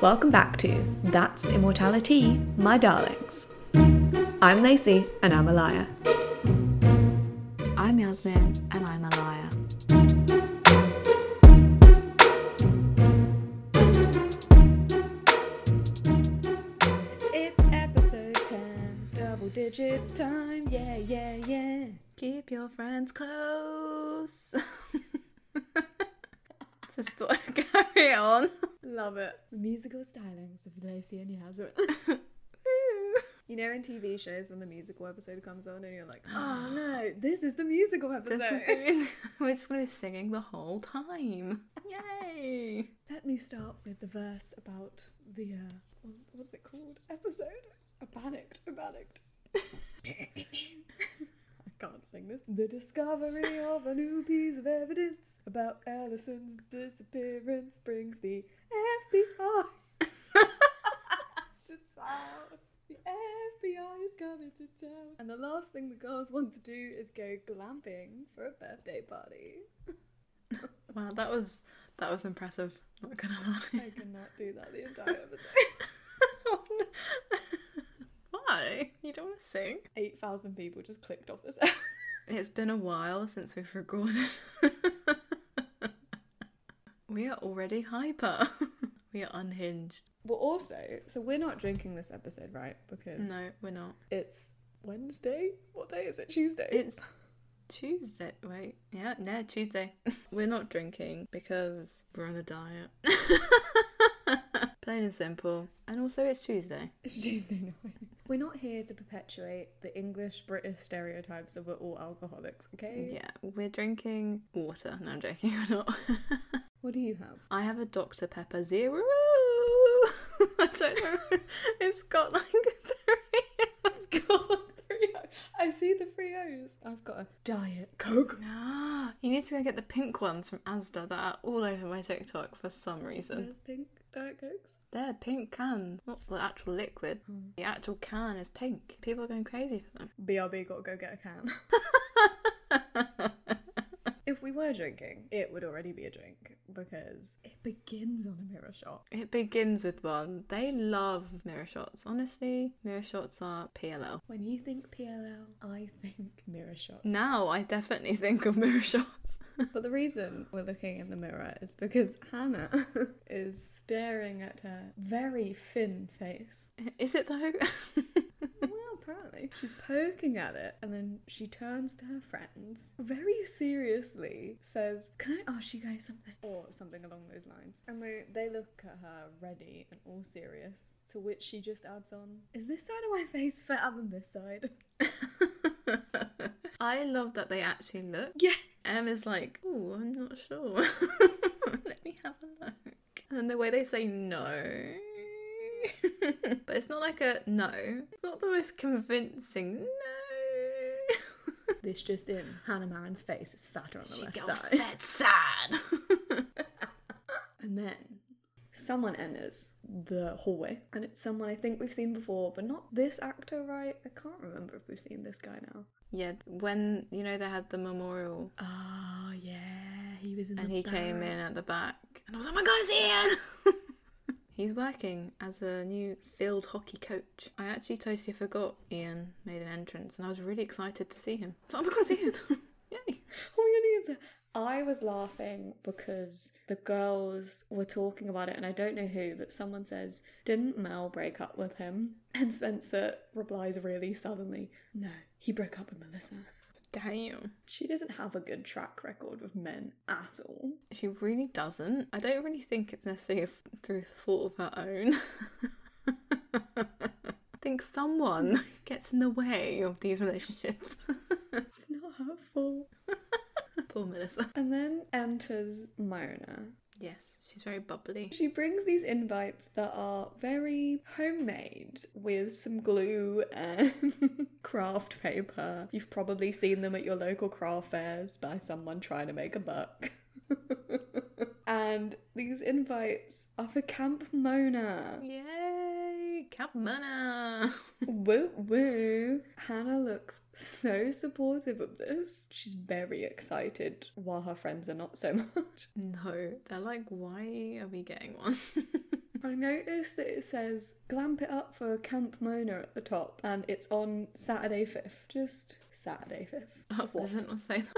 Welcome back to That's Immortality, my darlings. I'm Lacey, and I'm a liar. I'm Yasmin, and I'm a liar. It's episode 10, double digits time, yeah, yeah, yeah. Keep your friends close. Just carry on. Love it. The musical stylings of Lacey and Yasmin. You know, in TV shows when the musical episode comes on, and you're like, oh no, this is the musical episode. This is the. We're just going to be singing the whole time. Yay! Let me start with the verse about the, uh, what's it called? Episode? A panicked, a panicked. Can't sing this. The discovery of a new piece of evidence about Alison's disappearance brings the FBI to town. The FBI is coming to town. And the last thing the girls want to do is go glamping for a birthday party. Wow, that was that was impressive. Not gonna lie. I cannot do that the entire episode. Why? You don't want to sing? 8,000 people just clicked off this episode. It's been a while since we've recorded. we are already hyper. we are unhinged. Well, also, so we're not drinking this episode, right? Because No, we're not. it's Wednesday. What day is it? Tuesday. It's Tuesday. Wait, yeah, no, Tuesday. we're not drinking because we're on a diet. Plain and simple. And also, it's Tuesday. It's Tuesday night. We're not here to perpetuate the English British stereotypes of we're all alcoholics, okay? Yeah, we're drinking water. No, I'm joking. We're not. What do you have? I have a Dr. Pepper Zero. I don't know. It's got like three. It's got three O's. I see the three O's. I've got a Diet Coke. You need to go get the pink ones from Asda that are all over my TikTok for some reason. There's pink Diet Cokes. They're pink cans, not the actual liquid. Hmm. The actual can is pink. People are going crazy for them. BRB gotta go get a can. if we were drinking, it would already be a drink because it begins on a mirror shot. It begins with one. They love mirror shots. Honestly, mirror shots are PLL. When you think PLL, I think mirror shots. Now I definitely think of mirror shots. But the reason we're looking in the mirror is because Hanna is staring at her very thin face. Is it though? Apparently. She's poking at it and then she turns to her friends, very seriously says, Can I ask you guys something? Or something along those lines. And they, they look at her ready and all serious, to which she just adds on, Is this side of my face fatter than this side? I love that they actually look. Yeah. Em is like, oh, I'm not sure. Let me have a look. And the way they say no. but it's not like a no. It's not the most convincing no. This just in, Hanna Marin's face is fatter on the She left got side. fat sad. And then someone enters the hallway, and it's someone I think we've seen before, but not this actor, right? I can't remember if we've seen this guy now. yeah, when you know they had the memorial Oh, yeah, he was in and he came in at the back, and I was like, oh my god, it's Ian! He's working as a new field hockey coach. I actually totally forgot Ian made an entrance, and I was really excited to see him. So, oh Ian! Yay! Oh my god, Ian's I was laughing because the girls were talking about it, and I don't know who, but someone says, Didn't Mel break up with him? And Spencer replies really suddenly, No, he broke up with Melissa. Damn. She doesn't have a good track record with men at all. She really doesn't. I don't really think it's necessarily f- through fault of her own. I think someone gets in the way of these relationships. It's not her fault. Poor Melissa. And then enters Mona. Yes, she's very bubbly. She brings these invites that are very homemade with some glue and craft paper. You've probably seen them at your local craft fairs by someone trying to make a buck. and these invites are for Camp Mona. Yay! Camp Mona! Woo woo. Hanna looks so supportive of this. She's very excited while her friends are not so much. no, they're like, why are we getting one? I noticed that it says "Glamp it up for Camp Mona" at the top, and it's on Saturday fifth. Just Saturday fifth. Oh, What? does it not say that?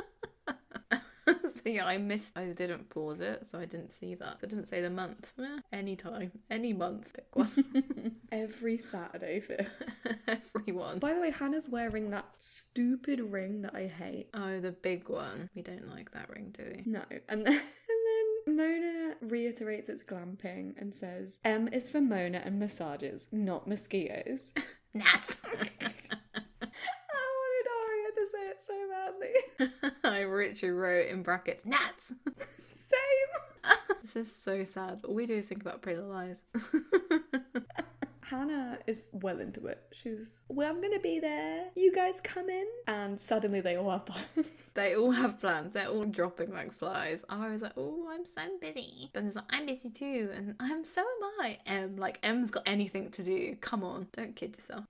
So yeah, I missed. I didn't pause it, so I didn't see that. So it doesn't say the month. Eh, any time, any month, pick one. Every Saturday for Everyone. By the way, Hanna's wearing that stupid ring that I hate. Oh, the big one. We don't like that ring, do we? No, and then. And then Mona reiterates its glamping and says, M is for Mona and massages, not mosquitoes. Gnats. I wanted Aria to say it so badly. I literally wrote in brackets Gnats. Same. this is so sad. All we do is think about Pretty Little Liars. Hanna is well into it. She's, well, I'm gonna be there. You guys come in. And suddenly they all have plans. they all have plans. They're all dropping like flies. I was like, oh, I'm so busy. Ben is like, I'm busy too, and I'm so am I. M like M's got anything to do. Come on, don't kid yourself.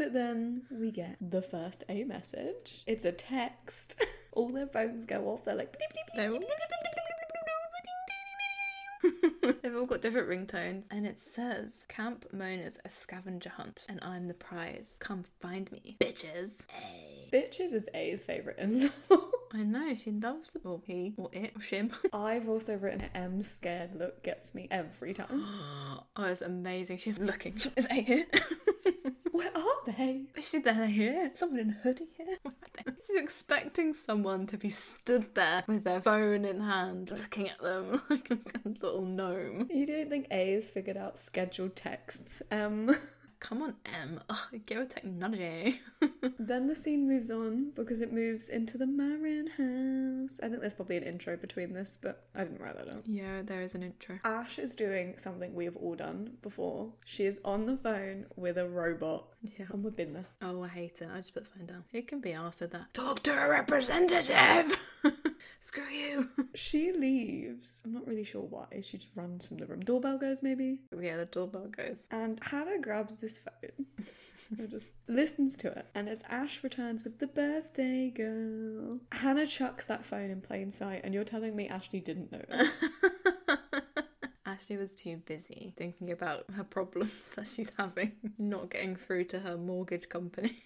But then we get the first A message. It's a text. all their phones go off. They're like, They've all got different ringtones, and it says Camp Mona's a scavenger hunt, and I'm the prize. Come find me, bitches. A. Bitches is A's favourite insult. I know she loves the or he or it or shim. I've also written M's scared look gets me every time. Oh, it's amazing. She's looking. Is A here? Where are they? Is she there here? Someone in a hoodie here? She's expecting someone to be stood there with their phone in hand, looking at them like a little gnome. You don't think A has figured out scheduled texts? Um. Come on, M. Ugh, give her technology. then the scene moves on because it moves into the Marin house. I think there's probably an intro between this, but I didn't write that down. yeah, there is an intro. Ash is doing something we've all done before. She is on the phone with a robot. Yeah. And we've been there. Oh, I hate it. I just put the phone down. Who can be asked with that? Talk to a representative! Screw you! She leaves. I'm not really sure why. She just runs from the room. Doorbell goes, maybe? Yeah, the doorbell goes. And Hanna grabs this phone and just listens to it. And as Ash returns with the birthday girl, Hanna chucks that phone in plain sight. And you're telling me Ashley didn't know that? Ashley was too busy thinking about her problems that she's having, not getting through to her mortgage company.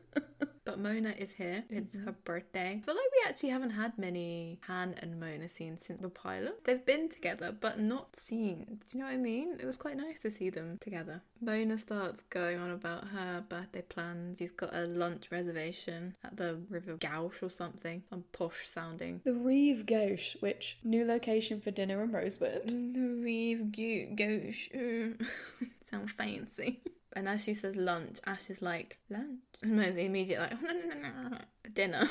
but Mona is here. It's her birthday. I feel like we actually haven't had many Han and Mona scenes since the pilot. They've been together, but not seen. Do you know what I mean? It was quite nice to see them together. Mona starts going on about her birthday plans. She's got a lunch reservation at the River Gauche or something. Some posh sounding. The Rive Gauche, which new location for dinner in Rosewood. The Rive Gauche. uh, Sound fancy. And as she says lunch, Ash is like, lunch? And Mo's immediately like, no, no, no, dinner.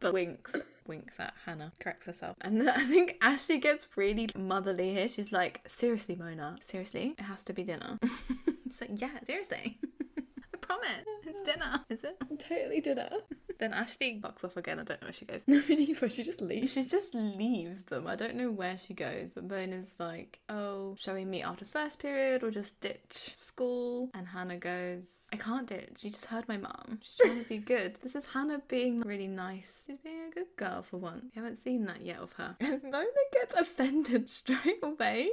but winks. Winks at Hanna, corrects herself. And I think Ashley gets really motherly here. She's like, seriously, Mona, seriously, it has to be dinner. She's like, yeah, seriously. I promise. It's dinner. Is it? Totally dinner. Then Ashley bucks off again. I don't know where she goes. No, me neither. She just leaves. She just leaves them. I don't know where she goes. But Mona's like, oh, shall we meet after first period or just ditch school? And Hanna goes, I can't ditch. You just heard my mum. She's trying to be good. This is Hanna being really nice. She's being a good girl for once. We haven't seen that yet of her. And Mona gets offended straight away.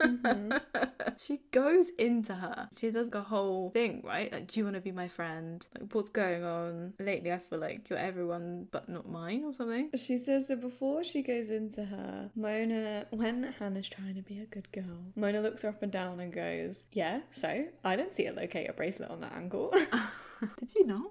Mm-hmm. she goes into her. She does the whole thing, right? Like, do you want to be my friend? Like, what's going on? Lately, I feel like you're everyone but not mine or something. She says that before she goes into her, Mona, when Hanna's trying to be a good girl, Mona looks her up and down and goes, Yeah, so I don't see a locator bracelet on that ankle. Did you know?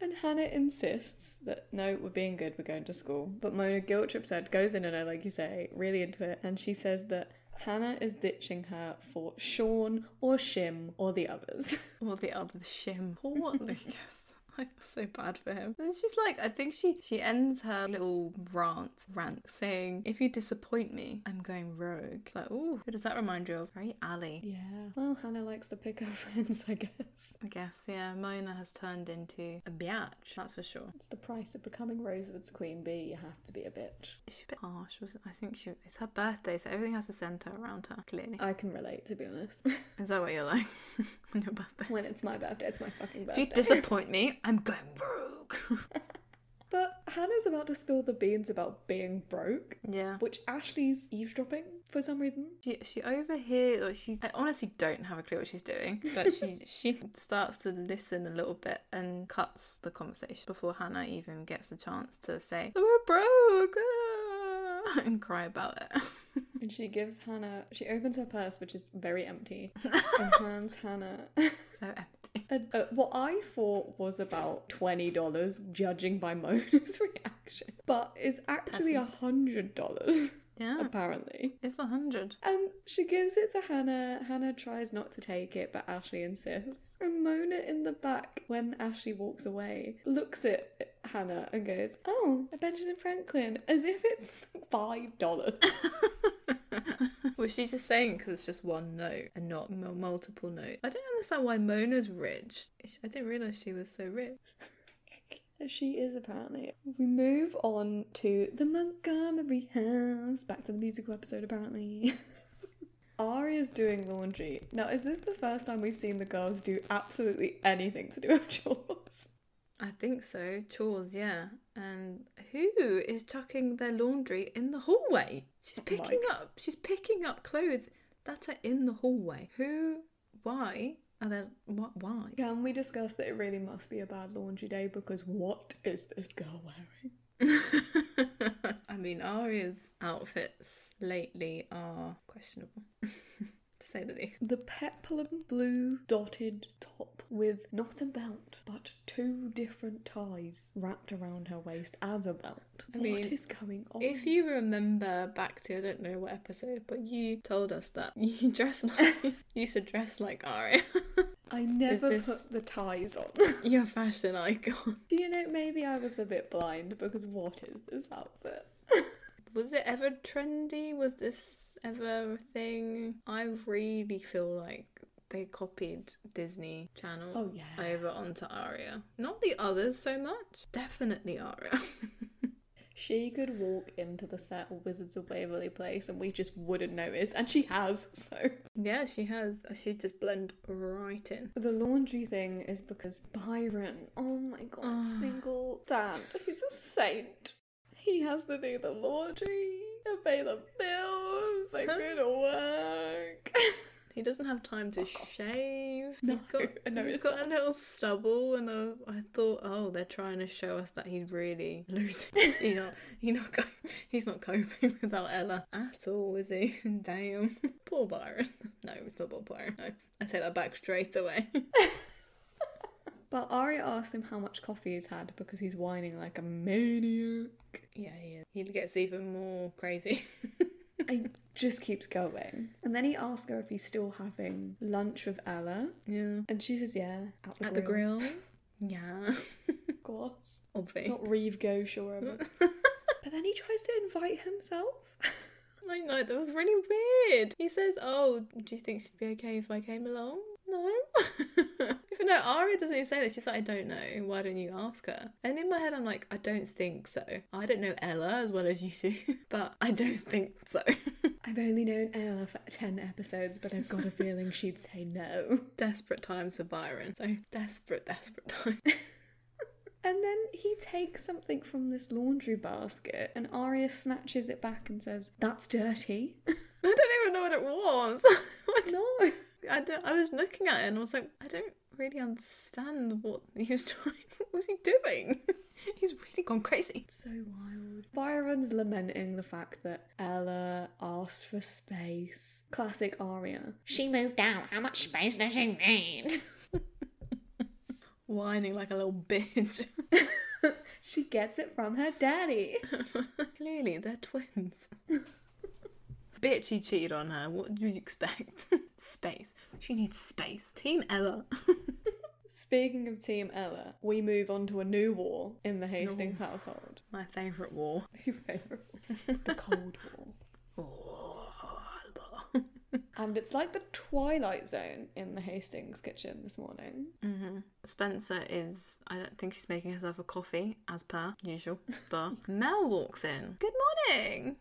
and Hannah insists that no, we're being good, we're going to school. But Mona, guilt trips her, goes in on her, like you say, really into it. And she says that Hanna is ditching her for Sean or Shim or the others. or the other shim. Poor Lucas. I feel so bad for him. And she's like, I think she she ends her little rant rant saying, "If you disappoint me, I'm going rogue." It's like, ooh, who does that remind you of? Very Ali. yeah. Well, Hanna likes to pick her friends, I guess. I guess, yeah. Mona has turned into a biatch, that's for sure. It's the price of becoming Rosewood's queen bee. You have to be a bitch. She's a bit harsh, I think she it's her birthday, so everything has to centre around her, clearly. I can relate, to be honest. Is that what you're like on your birthday? when it's my birthday, it's my fucking birthday. If you disappoint me, I'm going rogue. But Hanna's about to spill the beans about being broke, Yeah. which Ashley's eavesdropping for some reason. She, she overhears, or she. I honestly don't have a clue what she's doing, but she she starts to listen a little bit and cuts the conversation before Hannah even gets a chance to say, "We're broke," ah," and cry about it. And she gives Hanna, she opens her purse, which is very empty, and hands Hanna so empty. a, a- what I thought was about $20, judging by Mona's reaction, but is actually a $100, Yeah, apparently. it's a hundred. And she gives it to Hanna. Hanna tries not to take it, but Ashley insists. And Mona in the back, when Ashley walks away, looks at Hanna and goes, Oh, a Benjamin Franklin, as if it's five dollars. Was she just saying because it's just one note and not m- multiple notes? I don't understand why Mona's rich. I didn't realize she was so rich. she is apparently. We move on to the Montgomery house. Back to the musical episode, apparently. Aria's doing laundry. Now, is this the first time we've seen the girls do absolutely anything to do with chores? I think so. Chores, yeah. And who is chucking their laundry in the hallway? She's picking up. She's picking up clothes that are in the hallway. Who? Why? Are there? What? Why? Can we discuss that it really must be a bad laundry day because what is this girl wearing? I mean, Aria's outfits lately are questionable, to say the least. The peplum blue dotted top with not a belt but two different ties wrapped around her waist as a belt. I what mean, is going on? If you remember back to I don't know what episode, but you told us that you dress like you used to dress like Aria. I never this- put the ties on. You're a fashion icon. Do you know, maybe I was a bit blind because what is this outfit? Was it ever trendy? Was this ever a thing? I really feel like they copied Disney Channel Oh, yeah. over onto Aria. Not the others so much. Definitely Aria. She could walk into the set of Wizards of Waverly Place and we just wouldn't notice, and she has, so. yeah, she has. She'd just blend right in. The laundry thing is because Byron, oh my god, Ah. single dad, he's a saint. He has to do the laundry and pay the bills and go to work. He doesn't have time to shave. No, he's got, I he's noticed got a little stubble, and uh, I thought, oh, they're trying to show us that he's really losing. he's not. He's not. Co- he's not coping without Ella at all, is he? Damn, poor Byron. No, it's not poor Byron. No, I take that back straight away. But Aria asks him how much coffee he's had because he's whining like a maniac. yeah, he is. He gets even more crazy. It just keeps going. And then he asks her if he's still having lunch with Ella. yeah, And she says, yeah, at the at grill. the grill. Yeah, Of course. obviously. Not Rive Gauche or whatever. but then he tries to invite himself. I know, that was really weird. He says, Oh, do you think she'd be okay if I came along? No. Even though Aria doesn't even say that, she's like, I don't know. Why don't you ask her? And in my head, I'm like, I don't think so. I don't know Ella as well as you do, but I don't think so. I've only known Ella for 10 episodes, but I've got a feeling she'd say no. desperate times for Byron. So desperate, desperate times. And then he takes something from this laundry basket, and Aria snatches it back and says, That's dirty. I don't even know what it was. no. I, don't, I was looking at it and I was like, I don't really understand what he was trying. What was he doing? He's really gone crazy. So wild. Byron's lamenting the fact that Ella asked for space. Classic Aria. She moved out. How much space does she need? Whining like a little bitch. she gets it from her daddy. Clearly, they're twins. Bitch, he cheated on her. What do you expect? space. She needs space. Team Ella. Speaking of Team Ella, we move on to a new war in the Hastings household. My favourite war. Your favourite war. It's the Cold War. And it's like the Twilight Zone in the Hastings kitchen this morning. hmm Spencer is. I don't think she's making herself a coffee, as per usual. Duh. Mel walks in. Good morning.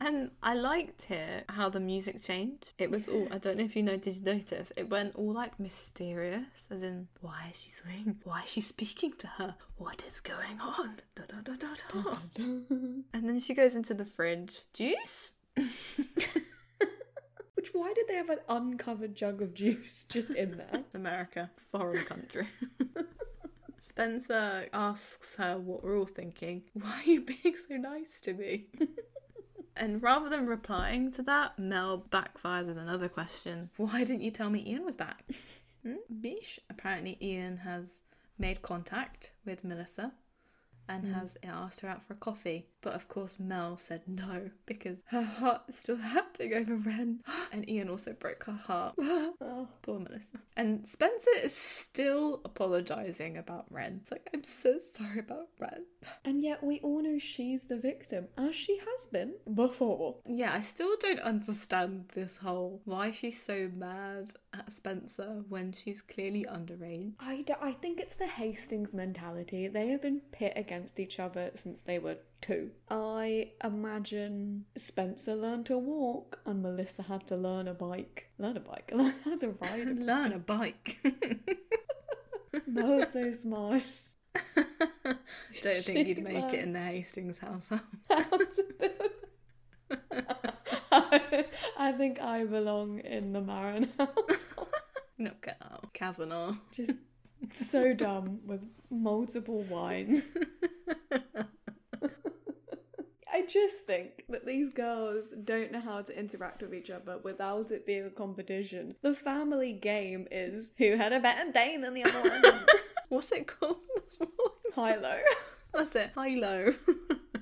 And I liked here how the music changed. It was all, I don't know if you know, did you notice? It went all like mysterious, as in, why is she saying, why is she speaking to her? What is going on? Da, da, da, da, da. And then she goes into the fridge. Juice? Which, why did they have an uncovered jug of juice just in there? America, foreign country. Spencer asks her what we're all thinking. Why are you being so nice to me? And rather than replying to that, Mel backfires with another question. Why didn't you tell me Ian was back? hmm? Bish. Apparently, Ian has made contact with Melissa and hmm. has asked her out for a coffee. But of course, Mel said no because her heart is still hurting over Wren. And Ian also broke her heart. oh, poor Melissa. And Spencer is still apologising about Wren. It's like, I'm so sorry about Wren. And yet, we all know she's the victim, as she has been before. Yeah, I still don't understand this whole why she's so mad at Spencer when she's clearly underage. I think it's the Hastings mentality. They have been pit against each other since they were two. I imagine Spencer learned to walk and Melissa had to learn a bike. Learn a bike? Learn how to ride a bike. Learn a bike. Mel's so smart. don't think you'd make it in the Hastings household. How to build- I, think I belong in the Marin house. It out. Kavanaugh. Just so dumb with multiple wines. I just think that these girls don't know how to interact with each other without it being a competition. The family game is who had a better day than the other one. What's it called? High low. That's it. High low.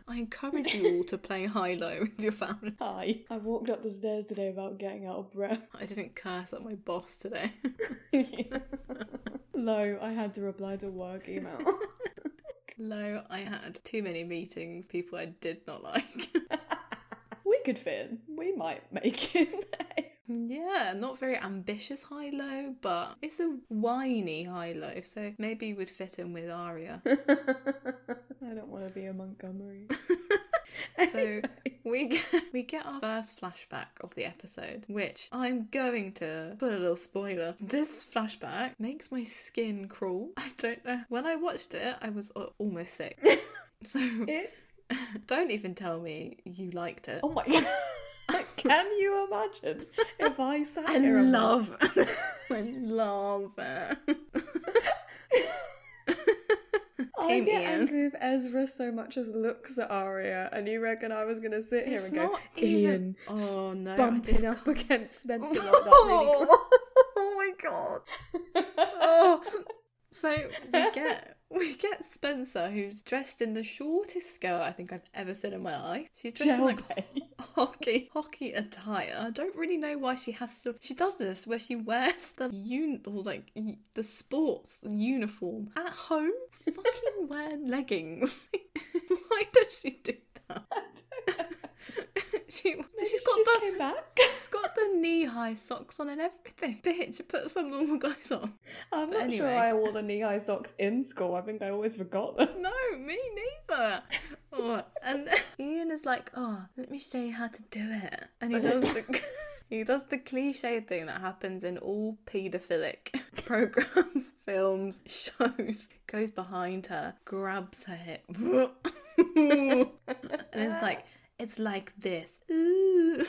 I encourage you all to play high low with your family. Hi. I walked up the stairs today without getting out of breath. I didn't curse at my boss today. Low, I had to reply to work email. Low, I had too many meetings, people I did not like. we could fit in. We might make it yeah, not very ambitious high low, but it's a whiny high low, so maybe you would fit in with Aria. Want to be a Montgomery. So we get, we get our first flashback of the episode, which I'm going to put a little spoiler. This flashback makes my skin crawl. I don't know. When I watched it, I was uh, almost sick. So It's don't even tell me you liked it. oh my god. Can you imagine if I sat I here and love, I love it. I Team get Ian. angry if Ezra so much as looks at Aria, and you reckon I was gonna sit here It's and go, Ian. Oh no! I bumping up against Spencer like that really oh my god! Oh, so we get we get Spencer, who's dressed in the shortest skirt I think I've ever seen in my life. She's dressed in like hockey hockey attire. I don't really know why she has to. She does this where she wears the un or like the sports uniform at home. Fucking wear leggings. why does she do that? she she's she got just the she's got the knee high socks on and everything. Bitch, put some normal clothes on. I'm But not sure. I wore the knee-high socks in school. I think I always forgot them. No, me neither. Oh, and Ian is like, oh, let me show you how to do it. And he does the he does the cliche thing that happens in all paedophilic programs, films, shows. Goes behind her, grabs her hip, and it's like, it's like this. Ooh.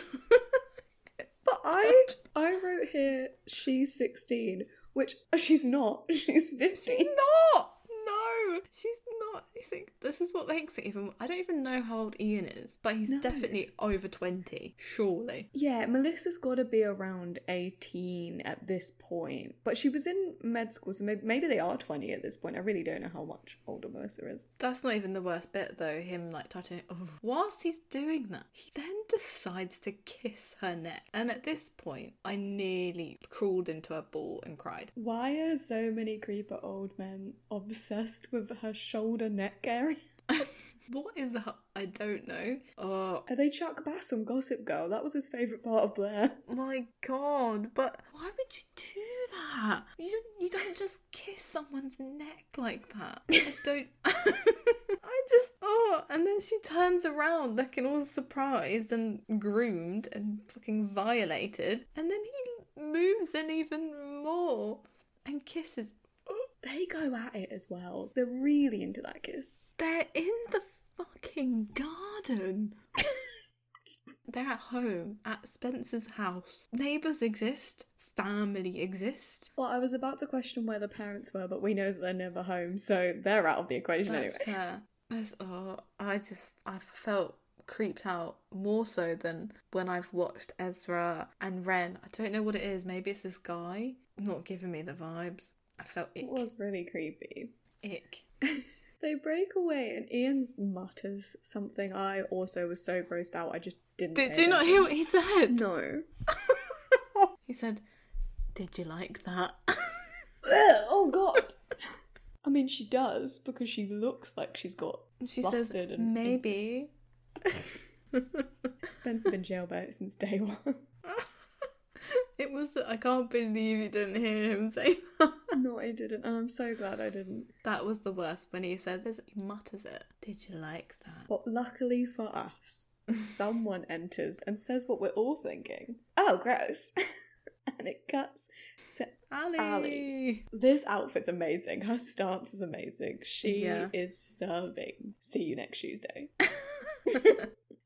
But I I wrote here she's 16, which oh, she's not. She's 15. She's not. No, she's not. You think this is what makes it even? I don't even know how old Ian is, but he's No. definitely over twenty, surely. Yeah, Melissa's got to be around 18 at this point. But she was in med school, so maybe, maybe they are 20 at this point. I really don't know how much older Melissa is. That's not even the worst bit, though. Him like touching. Oh. Whilst he's doing that, he then decides to kiss her neck, and at this point, I nearly crawled into a ball and cried. Why are so many creeper old men obsessed with her shoulder neck area? What is that? I don't know. Oh Are they Chuck Bass on Gossip Girl? That was his favourite part of Blair. my god! But why would you do that? You don't, you don't just kiss someone's neck like that. I don't. I just oh, and then she turns around looking all surprised and groomed and fucking violated, and then he moves in even more and kisses. They go at it as well. They're really into that kiss. They're in the fucking garden. They're at home at Spencer's house. Neighbours exist. Family exist. Well, I was about to question where the parents were, but we know that they're never home, so they're out of the equation That's anyway. fair. That's, oh, I just I felt creeped out more so than when I've watched Ezra and Wren. I don't know what it is. Maybe it's this guy not giving me the vibes. I felt ick. It was really creepy. ick. They break away, and Ian mutters something. I also was so grossed out, I just didn't. Did you not hear what he said? No. He said, "Did you like that?" Oh god. I mean, she does because she looks like she's got. She says, and- "Maybe." Spencer's been jailbait since day one. It was. I can't believe you didn't hear him say that. no, I didn't, and I'm so glad I didn't. That was the worst when he says this. He mutters it. Did you like that? But luckily for us, someone enters and says what we're all thinking. Oh, gross. and it cuts to Ali. Ali. This outfit's amazing. Her stance is amazing. She Yeah. is serving. See you next Tuesday.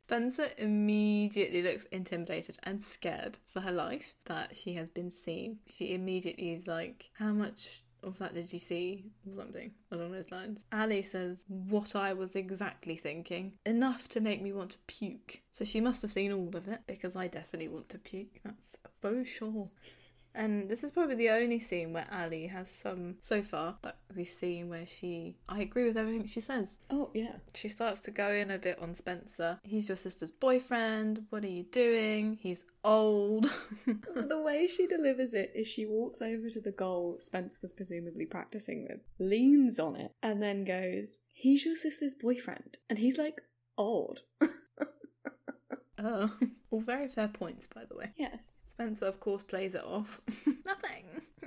Spencer immediately looks intimidated and scared for her life that she has been seen. She immediately is like, How much of that did you see? Or something along those lines. Ali says, What I was exactly thinking. Enough to make me want to puke. So she must have seen all of it because I definitely want to puke. That's for sure. And this is probably the only scene where Ali has some, so far, that we've seen where she. I agree with everything she says. Oh, yeah. She starts to go in a bit on Spencer. He's your sister's boyfriend. What are you doing? He's old. the way she delivers it is she walks over to the goal Spencer was presumably practicing with, leans on it, and then goes, He's your sister's boyfriend. And he's like, old. oh. All very fair points, by the way. Yes. Spencer, of course, plays it off. nothing.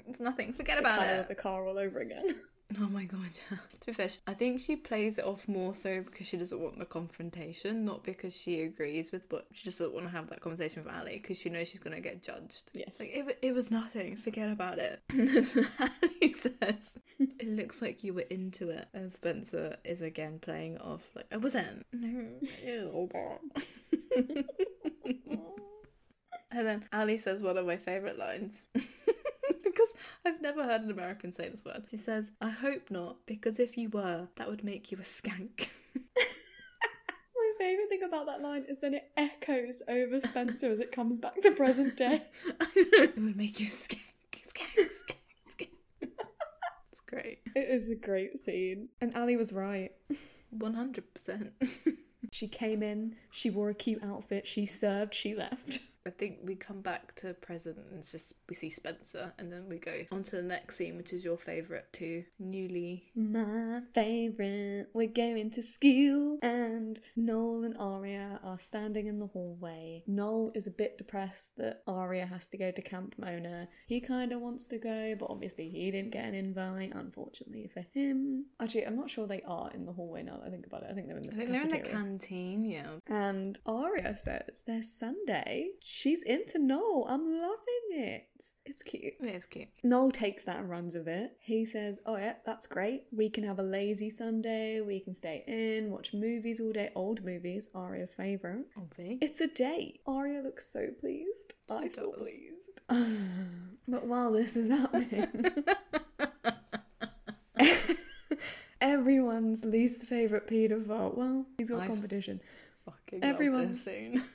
It's nothing. Forget It's about it. the car all over again. Oh my god, yeah. To be fair, I think she plays it off more so because she doesn't want the confrontation, not because she agrees with but she just doesn't want to have that conversation with Ali because she knows she's going to get judged. Yes. Like, it, it was nothing, forget about it. Ali says, It looks like you were into it. And Spencer is again playing off like, I wasn't. No. Ew. And then Ali says one of my favourite lines. because I've never heard an American say this word. She says, I hope not, because if you were, that would make you a skank. My favourite thing about that line is then it echoes over Spencer as it comes back to present day. it would make you a skank. Skank, skank, skank. it's great. It is a great scene. And Ali was right. 100%. She came in, she wore a cute outfit, she served, she left. I think we come back to present and it's just we see Spencer and then we go on to the next scene, which is your favourite too. Newly. My favourite, we're going to school, and Noel and Aria are standing in the hallway. Noel is a bit depressed that Aria has to go to Camp Mona. He kind of wants to go, but obviously he didn't get an invite, unfortunately for him. Actually, I'm not sure they are in the hallway now that I think about it. I think they're in the I think they're in the canteen, yeah. And Aria says, There's Sunday. She's into Noel. I'm loving it. It's cute. It's cute. Noel takes that and runs with it. He says, Oh, yeah, that's great. We can have a lazy Sunday. We can stay in, watch movies all day. Old movies, Aria's favourite. Obvi. Oh, it's a date. Aria looks so pleased. I feel does. pleased. but while this is happening, everyone's least favourite paedophile, well, he's got I competition. Fucking Everyone's- scene.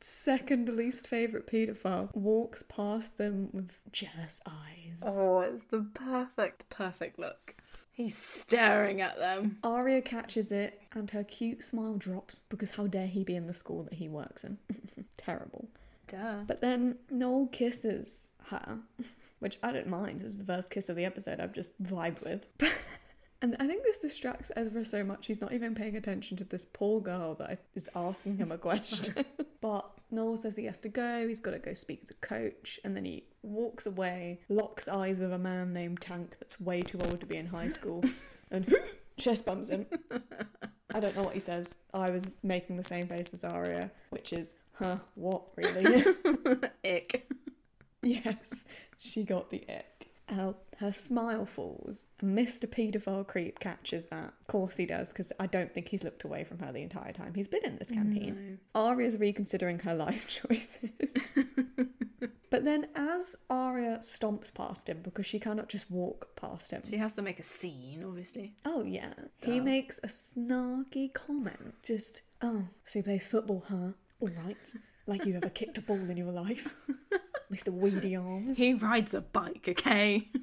Second least favourite paedophile walks past them with jealous eyes. Oh, it's the perfect, perfect look. He's staring at them. Aria catches it and her cute smile drops because how dare he be in the school that he works in? Terrible. Duh. But then Noel kisses her, which I don't mind. This is the first kiss of the episode I've just vibed with. and I think this distracts Ezra so much he's not even paying attention to this poor girl that is asking him a question. but Noel says he has to go, he's got to go speak to Coach, and then he walks away, locks eyes with a man named Tank that's way too old to be in high school, and chest bumps him. I don't know what he says. I was making the same face as Aria, which is, huh, what really? Ick. yes, she got the ick. Her, her smile falls, and Mr. Paedophile Creep catches that. Of course he does, because I don't think he's looked away from her the entire time he's been in this canteen. Aria's reconsidering her life choices. but then, as Arya stomps past him, because she cannot just walk past him, She has to make a scene, obviously. Oh yeah. He makes a snarky comment. Just, oh, so he plays football, huh? All right. Like you ever kicked a ball in your life, Mr. Weedy Arms. He rides a bike, okay?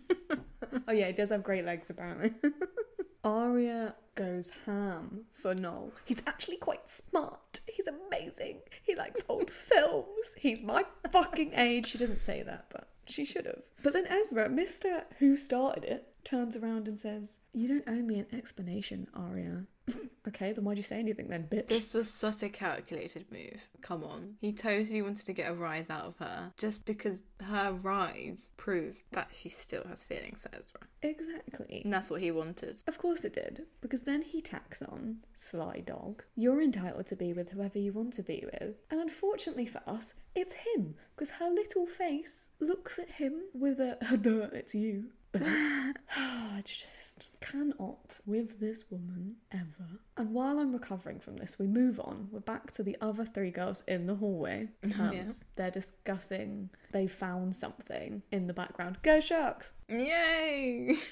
Oh yeah, he does have great legs apparently. Aria goes ham for Noel. He's actually quite smart. He's amazing. He likes old films. He's my fucking age. She doesn't say that, but she should have. But then Ezra, Mr. Who started it, turns around and says, You don't owe me an explanation, Aria. okay, then why'd you say anything then, bitch? This was such a calculated move. Come on. He totally wanted to get a rise out of her just because her rise proved that she still has feelings for Ezra. Exactly. And that's what he wanted. Of course it did, because then he tacks on, sly dog, you're entitled to be with whoever you want to be with. And unfortunately for us, it's him, because her little face looks at him with a, duh, it's you. I just cannot with this woman ever. And while I'm recovering from this, we move on. We're back to the other three girls in the hallway. Um, Yeah. They're discussing they found something in the background. Go sharks! Yay!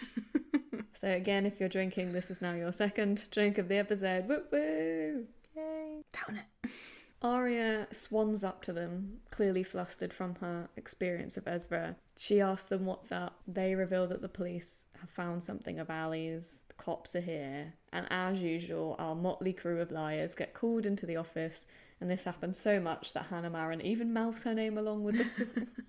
So again, if you're drinking, this is now your second drink of the episode. Woo woo! Yay. Down it. Aria swans up to them, clearly flustered from her experience of Ezra. She asks them what's up. They reveal that the police have found something of Ali's. The cops are here. And as usual, our motley crew of liars get called into the office. And this happens so much that Hanna Marin even mouths her name along with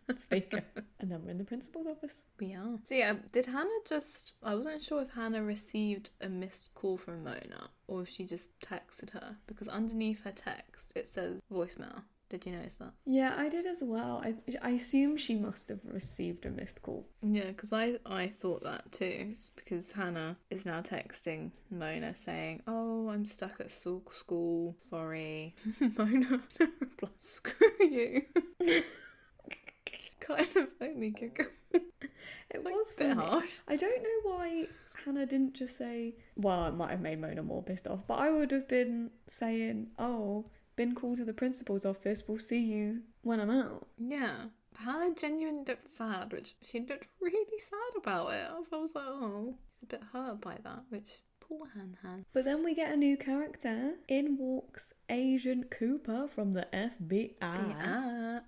the speaker. And then we're in the principal's office. We are. So yeah, did Hanna just I wasn't sure if Hanna received a missed call from Mona or if she just texted her because underneath her text it says voicemail. Did you notice that? Yeah, I did as well. I, I assume she must have received a missed call. Yeah, because I, I thought that too. Because Hanna is now texting Mona saying, Oh, I'm stuck at school. school. Sorry. Mona replies, Screw you. kind of made me giggle. It Like, was a harsh. I don't know why Hanna didn't just say, well, it might have made Mona more pissed off, but I would have been saying, oh, been called to the principal's office, we'll see you when I'm out. Yeah. Hanna genuinely looked sad, which she looked really sad about it. I was like, oh, she's a bit hurt by that, which poor Han Han. But then we get a new character. In walks Agent Cooper from the FBI. Yeah.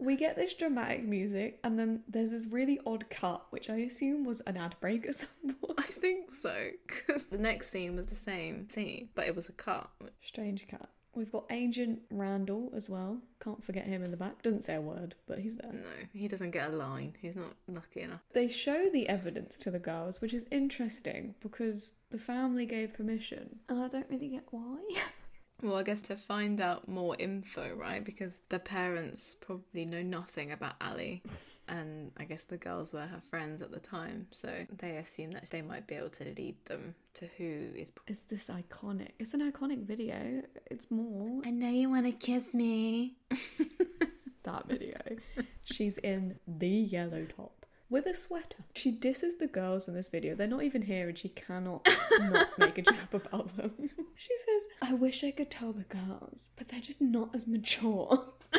We get this dramatic music, and then there's this really odd cut, which I assume was an ad break or something. I think so, because the next scene was the same scene, but it was a cut. Strange cut. We've got Agent Randall as well. Can't forget him in the back. Doesn't say a word, but he's there. No, he doesn't get a line. He's not lucky enough. They show the evidence to the girls, which is interesting because the family gave permission, and I don't really get why. Well, I guess to find out more info, right? Because the parents probably know nothing about Ali, and I guess the girls were her friends at the time, so they assume that they might be able to lead them to who is. It's this iconic. It's an iconic video. It's more I know you want to kiss me. that video. She's in the yellow top with a sweater. She disses the girls in this video. They're not even here, and she cannot not make a jab about them. She says, "I wish I could tell the girls, but they're just not as mature."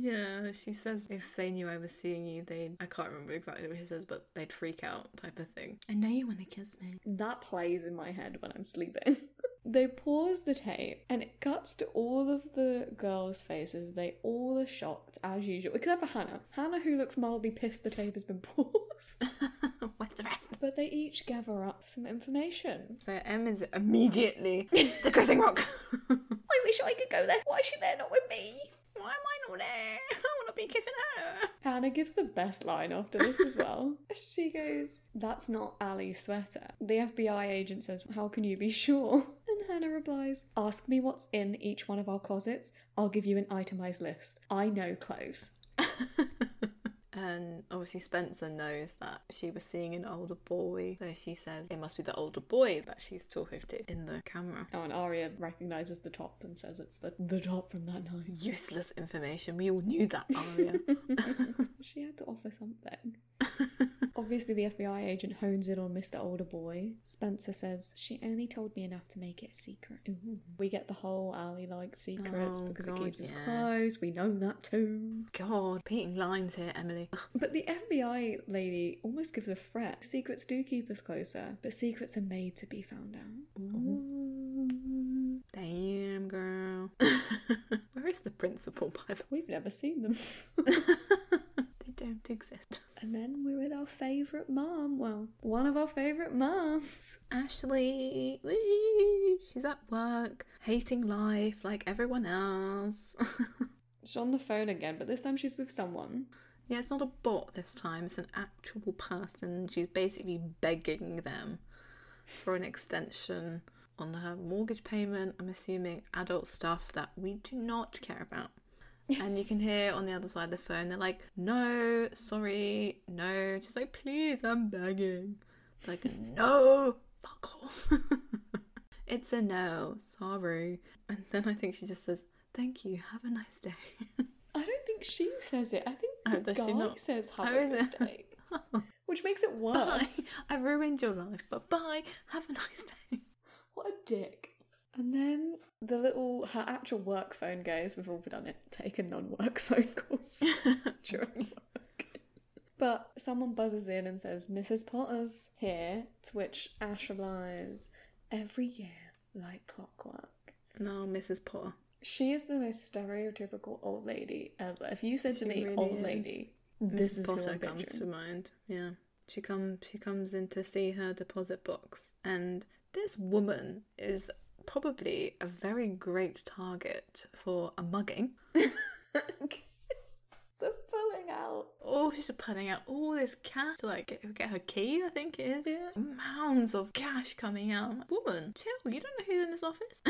Yeah, she says if they knew I was seeing you, they'd. I can't remember exactly what she says, but they'd freak out, type of thing. I know you want to kiss me. That plays in my head when I'm sleeping. They pause the tape and it cuts to all of the girls' faces. They all are shocked as usual, except for Hanna. Hanna, who looks mildly pissed the tape has been paused. What's the rest? but they each gather up some information. So Em is immediately the kissing rock. I wish I could go there. Why is she there, not with me? Why am I not there? I want to be kissing her. Hanna gives the best line after this as well. she goes, That's not Ali's sweater. The FBI agent says, How can you be sure? And Hanna replies, Ask me what's in each one of our closets. I'll give you an itemized list. I know clothes. And obviously, Spencer knows that she was seeing an older boy. So she says it must be the older boy that she's talking to in the camera. Oh, and Aria recognizes the top and says it's the, the top from that night. Useless information. We all knew that, Aria. She had to offer something. Obviously, the FBI agent hones in on Mr. Older Boy. Spencer says, She only told me enough to make it a secret. Ooh. We get the whole alley like secrets Oh, because God, it keeps us close. We know that too. God, repeating lines here, Emily. But the FBI lady almost gives a threat. Secrets do keep us closer, but secrets are made to be found out. Ooh. Damn, girl. Where is the principal, by the way? We've never seen them. don't exist. and then we're with our favourite mom. Well, one of our favourite moms. Ashley, she's at work, hating life like everyone else. She's on the phone again, but this time she's with someone. yeah, it's not a bot this time, it's an actual person. She's basically begging them for an extension on her mortgage payment. I'm assuming adult stuff that we do not care about. And you can hear on the other side of the phone, they're like, no, sorry, no. She's like, please, I'm begging. Like, no, fuck off. it's a no, sorry. And then I think she just says, thank you, have a nice day. I don't think she says it. I think Oh, the guy not? says have Oh, a it? day. Which makes it worse. Bye. I've ruined your life, but bye, have a nice day. What a dick. And then the little her actual work phone goes. We've all done it. Taken non-work phone calls during work. But someone buzzes in and says, "Mrs. Potter's here." To which Ash replies, "Every year, like clockwork." No, Mrs. Potter. She is the most stereotypical old lady ever. If you said to She me, really "Old is. lady," this Mrs. is Potter comes to mind. Yeah, she comes. She comes in to see her deposit box, and this woman is probably a very great target for a mugging. the pulling out. Oh, she's putting out all this cash to like get, get her key. I think it is. Yeah. Mounds of cash coming out. Woman, chill. You don't know who's in this office.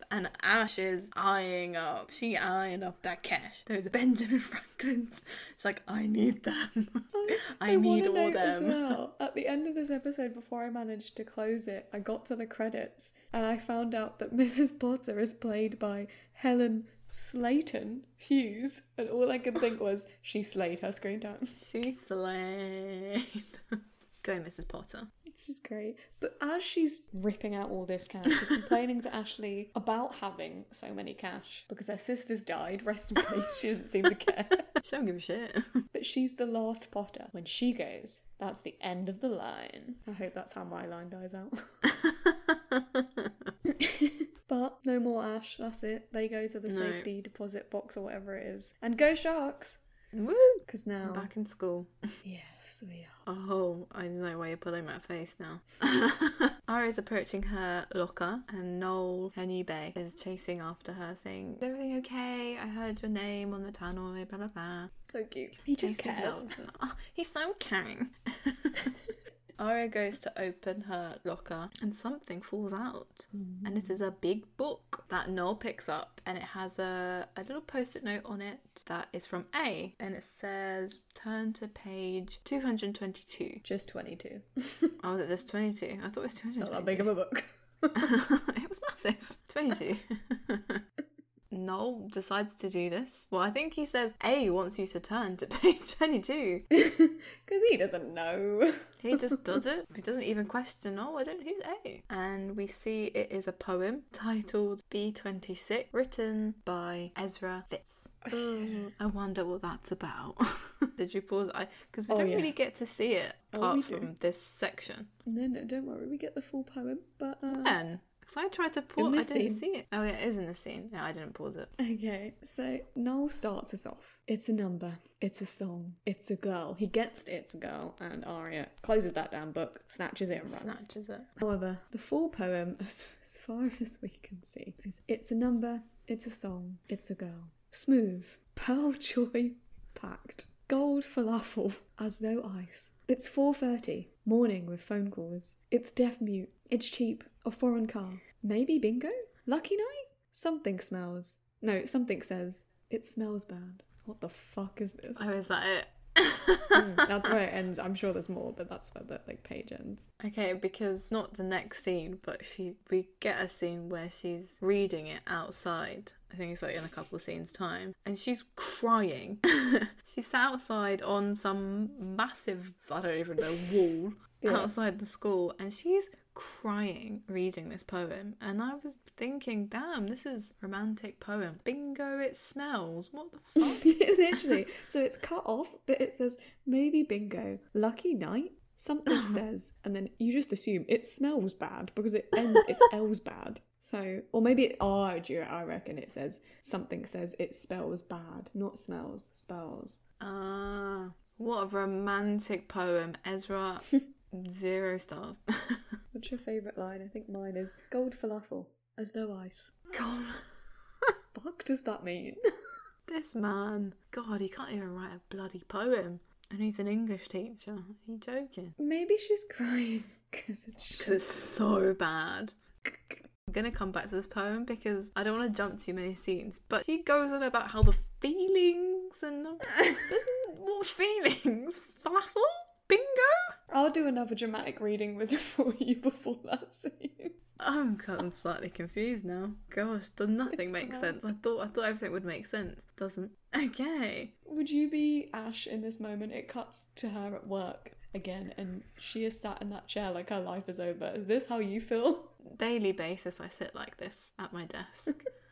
and Ash is eyeing up. She eyeing up that cash. Those are Benjamin Franklins. She's like, I need them. I, need wanna all note as well, at the end of this episode, before I managed to close it, I got to the credits and I found out that Mrs. Potter is played by Helen Slayton Hughes, and all I could think was she slayed her screen time. She slayed. Go, Mrs. Potter. This is great. But as she's ripping out all this cash, she's complaining to Ashley about having so many cash because her sister's died. Rest in peace. She doesn't seem to care. She don't give a shit. But she's the last Potter. When she goes, that's the end of the line. I hope that's how my line dies out. But no more Ash. That's it. They go to the No. safety deposit box or whatever it is. And go Sharks! Woo! Because now. I'm Back in school. Yes, we are. Oh, I know why you're pulling that face now. Aria's approaching her locker, and Noel, her new bae, is chasing after her, saying, Is everything okay? I heard your name on the tannoy, blah blah blah. So cute. He just Chasing cares. Oh, he's so caring. Aria goes to open her locker and something falls out. Mm. And it is a big book that Noel picks up and it has a, a little post it note on it that is from A and it says turn to page 222. Just 22. Oh, was it just 22? I thought it was 222. Not that big of a book. it was massive. 22. Noel decides to do this. Well, I think he says A wants you to turn to page 22. Because he doesn't know. He just does it. He doesn't even question, oh, I don't know who's A. And we see it is a poem titled B26, written by Ezra Fitz. Ooh, I wonder what that's about. Did you pause? I Because we Oh, don't yeah. really get to see it Oh, apart do. from this section. No, no, don't worry. We get the full poem. But, uh. When? Because I tried to pause, I didn't scene. see it. Oh, yeah, it is in the scene. Yeah, I didn't pause it. Okay, so Noel starts us off. It's a number, it's a song, it's a girl. He gets to it's a girl, and Aria closes that damn book, snatches it, and runs. Snatches it. However, the full poem, as, as far as we can see, is it's a number, it's a song, it's a girl. Smooth, pearl joy packed, gold falafel as though ice. It's 4:30, morning with phone calls. It's deaf mute. It's cheap, a foreign car. Maybe bingo? Lucky night? Something smells. No, something says it smells bad. What the fuck is this? Oh, is that it? Mm, that's where it ends. I'm sure there's more, but that's where the like page ends. Okay, because not the next scene, but she we get a scene where she's reading it outside. I think it's like in a couple of scenes time, and she's crying. she's sat outside on some massive, I don't even know, wall Yeah. outside the school, and she's crying reading this poem. And I was thinking, damn, this is romantic poem. Bingo, it smells. What the fuck? Literally. So it's cut off, but it says maybe bingo, lucky night. Something says, and then you just assume it smells bad because it ends. It spells bad. So, or maybe it. Oh, I reckon it says something says it spells bad, not smells, spells. Ah, what a romantic poem, Ezra. Zero stars. What's your favourite line? I think mine is gold falafel as though ice. God, Fuck does that mean? this man. God, he can't even write a bloody poem. And he's an English teacher. Are you joking? Maybe she's crying because it's Because it's so bad. I'm gonna come back to this poem because I don't want to jump too many scenes. But she goes on about how the feelings and there's what feelings? Falafel? Bingo? I'll do another dramatic reading with for you before that scene. I'm getting slightly confused now. Gosh, does nothing It's make fine. sense? I thought I thought everything would make sense. Doesn't. Okay. Would you be Ash in this moment? It cuts to her at work again, and she is sat in that chair like her life is over. Is this how you feel? Daily basis, I sit like this at my desk.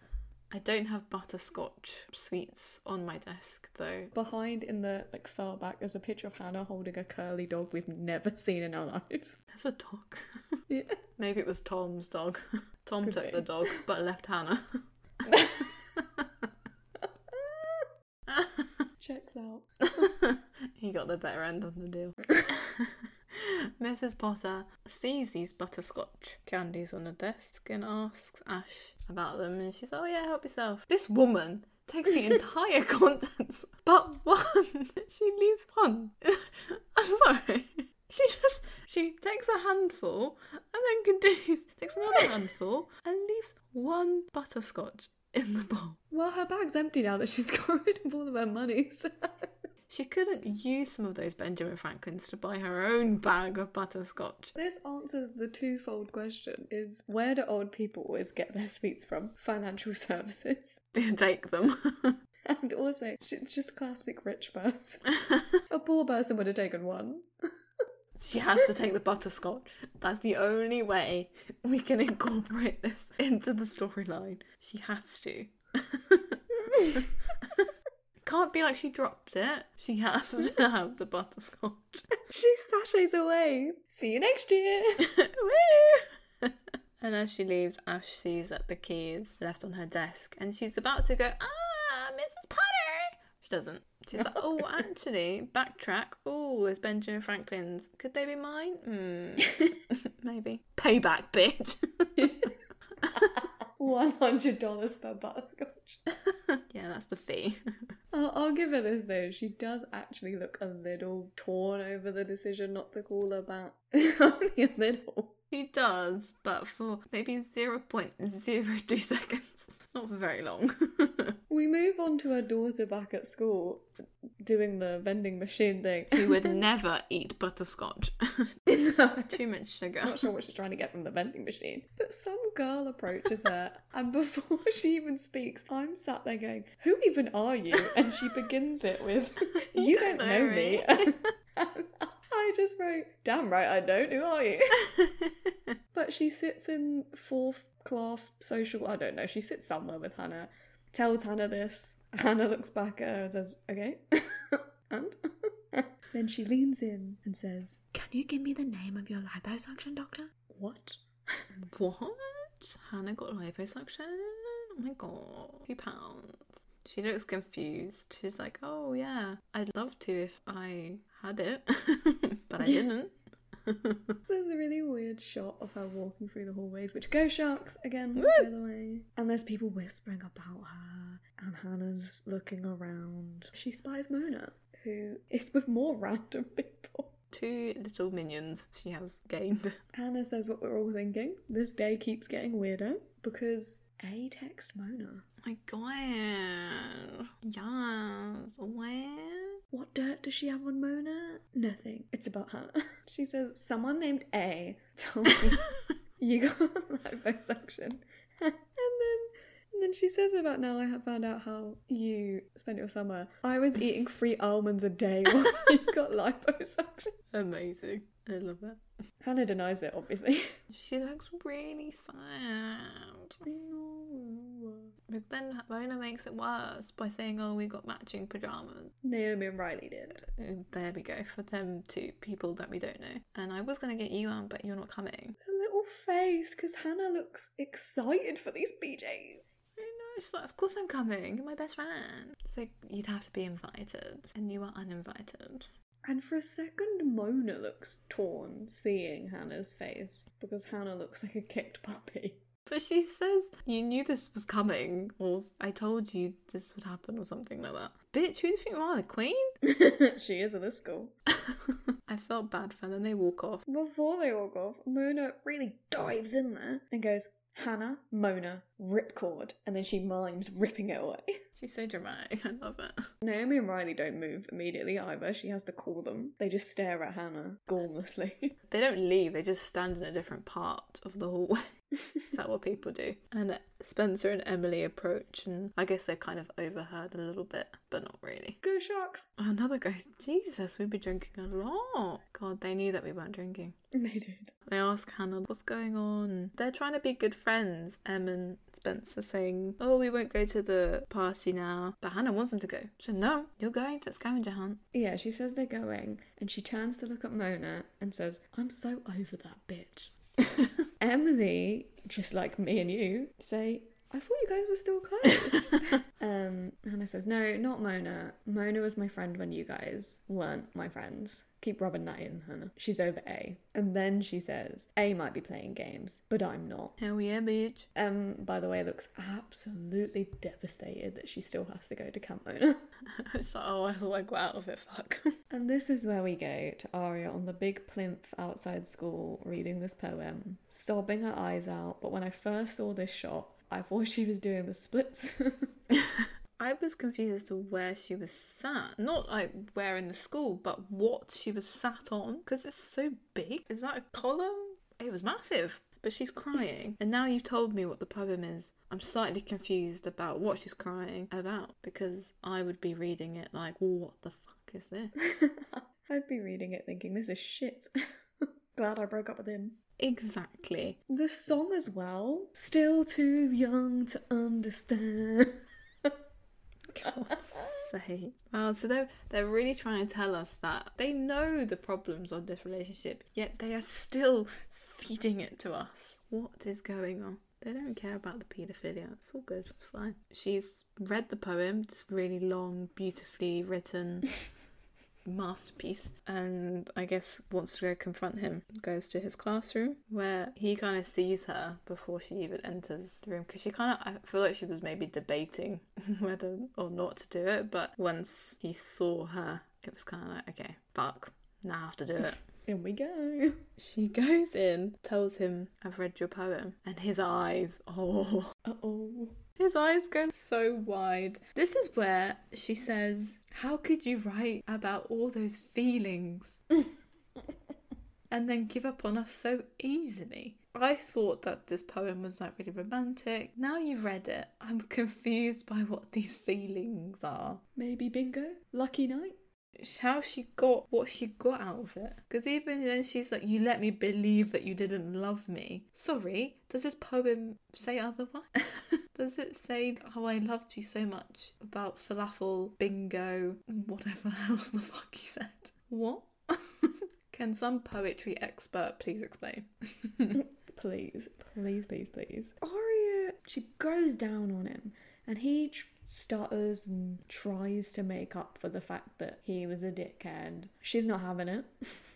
I don't have butterscotch sweets on my desk though. Behind in the like far back, there's a picture of Hanna holding a curly dog we've never seen in our lives. There's a dog. Yeah. Maybe it was Tom's dog. Tom Could took be. the dog, but left Hanna. Checks out. he got the better end of the deal. Mrs. Potter sees these butterscotch candies on the desk and asks Ash about them, and she's, "Oh yeah, help yourself." This woman takes the entire contents, but one. She leaves one. I'm sorry. She just she takes a handful and then continues takes another handful and leaves one butterscotch in the bowl. Well, her bag's empty now that she's got rid of all of her money. So. She couldn't use some of those Benjamin Franklins to buy her own bag of butterscotch. This answers the twofold question: is where do old people always get their sweets from? Financial services. Take them. And also, just classic rich person. A poor person would have taken one. she has to take the butterscotch. That's the only way we can incorporate this into the storyline. She has to. Can't be like she dropped it. She has to have the butterscotch. She sachets away. See you next year. And as she leaves, Ash sees that the key is left on her desk and she's about to go, Ah, Mrs. Potter! She doesn't. She's like, Oh, actually, backtrack. Oh, there's Benjamin Franklin's. Could they be mine? Hmm. Maybe. Payback, bitch. One hundred dollars per butterscotch. yeah, that's the fee. I'll, I'll give her this though. She does actually look a little torn over the decision not to call her back. Only a little. She does, but for maybe 0.02 seconds. It's not for very long. We move on to her daughter back at school, doing the vending machine thing. Who would never eat butterscotch. I'm Too much sugar. not sure what she's trying to get from the vending machine. But some girl approaches her, and before she even speaks, I'm sat there going, Who even are you? And she begins it with, You, don't, know, me. And I just wrote, Damn right, I don't. Who are you? But she sits in fourth class social, I don't know, she sits somewhere with Hanna, tells Hanna this. Hanna looks back at her and says, Okay. and? then she leans in and says, Can you give me the name of your liposuction doctor? What? What? Hanna got liposuction? Oh my god. Few pounds. She looks confused. She's like, oh yeah, I'd love to if I had it, but I didn't. There's a really weird shot of her walking through the hallways, which go sharks again, Woo! by the way. And there's people whispering about her, and Hanna's looking around. She spies Mona, who is with more random people. Two little minions she has gained. Hanna says what we're all thinking. This day keeps getting weirder. because A text Mona. Oh my God. Yes. Where? What dirt does she have on Mona? Nothing. It's about Hanna. She says, Someone named A told me you got a liposuction. Then she says about now I have found out how you spent your summer. I was eating three almonds a day while you got liposuction. Amazing. I love that. Hanna denies it, obviously. She looks really sad. But then Mona makes it worse by saying, "Oh, we got matching pajamas." Naomi and Riley did. Uh, There we go for them two people that we don't know. And I was gonna get you on, but you're not coming. Little face, because Hanna looks excited for these BJs. I know. She's like, "Of course I'm coming. You're my best friend." It's like you'd have to be invited, and you are uninvited. And for a second, Mona looks torn seeing Hanna's face because Hanna looks like a kicked puppy. But she says, You knew this was coming, or I told you this would happen, or something like that. Bitch, who do you think you are, the queen? she is at this school. I felt bad for them. They walk off. Before they walk off, Mona really dives in there and goes, Hanna, Mona, ripcord. And then she mimes ripping it away. She's so dramatic. I love it. Naomi and Riley don't move immediately either. She has to call them. They just stare at Hanna gormlessly. They don't leave, they just stand in a different part of the hallway. Is that what people do? And Spencer and Emily approach, and I guess they're kind of overheard a little bit, but not really. Go Sharks! Another goes, Jesus, we've been drinking a lot. God, they knew that we weren't drinking. They did. They ask Hanna what's going on. They're trying to be good friends. Em and Spencer saying, "Oh, we won't go to the party now," but Hanna wants them to go. So no, you're going to the scavenger hunt. Yeah, she says they're going, and she turns to look at Mona and says, I'm so over that bitch. Emily, just like me and you, say, I thought you guys were still close. um, Hanna says, No, not Mona. Mona was my friend when you guys weren't my friends. Keep rubbing that in, Hanna. She's over A. And then she says, A might be playing games, but I'm not. Hell yeah, bitch. Um, by the way, looks absolutely devastated that she still has to go to Camp Mona. She's like, oh, I thought I got out of it. Fuck. And this is where we go to Aria on the big plinth outside school reading this poem, sobbing her eyes out. But when I first saw this shot, I thought she was doing the splits. I was confused as to where she was sat. Not like where in the school, but what she was sat on. Because it's so big. Is that a column? It was massive. But she's crying. and now you've told me what the poem is. I'm slightly confused about what she's crying about. Because I would be reading it like, what the fuck is this? I'd be reading it thinking, this is shit. Glad I broke up with him. Exactly. The song as well, still too young to understand. God's sake. Wow, so they're, they're really trying to tell us that they know the problems of this relationship, yet they are still feeding it to us. What is going on? They don't care about the paedophilia. It's all good. It's fine. She's read the poem. It's really long, beautifully written masterpiece. And I guess wants to go confront him. Goes to his classroom where he kind of sees her before she even enters the room. Because she kind of, I feel like she was maybe debating whether or not to do it. But once he saw her, it was kind of like, okay, fuck. Now I have to do it. In we go. She goes in, tells him, I've read your poem, and his eyes, oh, Uh oh. His eyes go so wide. This is where she says, How could you write about all those feelings and then give up on us so easily? I thought that this poem was like really romantic. Now you've read it, I'm confused by what these feelings are. Maybe bingo? Lucky night? How she got what she got out of it. Because even then she's like, You let me believe that you didn't love me. Sorry, does this poem say otherwise? does it say, Oh, I loved you so much about falafel, bingo, whatever else the fuck you said? What? Can some poetry expert please explain? Please, please, please, please. Aria, she goes down on him and he stutters and tries to make up for the fact that he was a dickhead. She's not having it.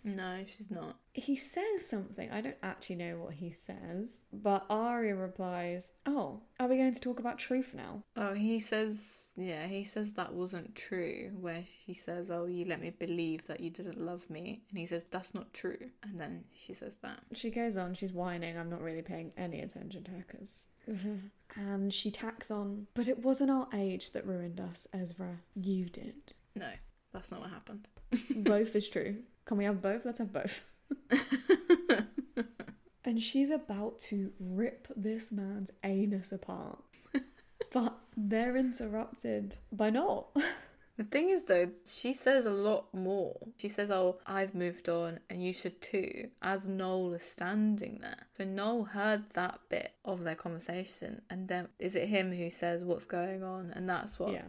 No, she's not. He says something. I don't actually know what he says, but Aria replies, "Oh, are we going to talk about truth now?" Oh, he says, yeah, he says that wasn't true. Where she says, "Oh, you let me believe that you didn't love me," and he says that's not true, and then she says that. She goes on. She's whining. I'm not really paying any attention to her because. and she tacks on, but it wasn't our age that ruined us, Ezra. You did. No, that's not what happened. both is true. Can we have both? Let's have both. and she's about to rip this man's anus apart. but they're interrupted by Noel. The thing is, though, she says a lot more. She says, Oh, I've moved on and you should too, as Noel is standing there. So Noel heard that bit of their conversation, and then is it him who says what's going on? And that's what yeah.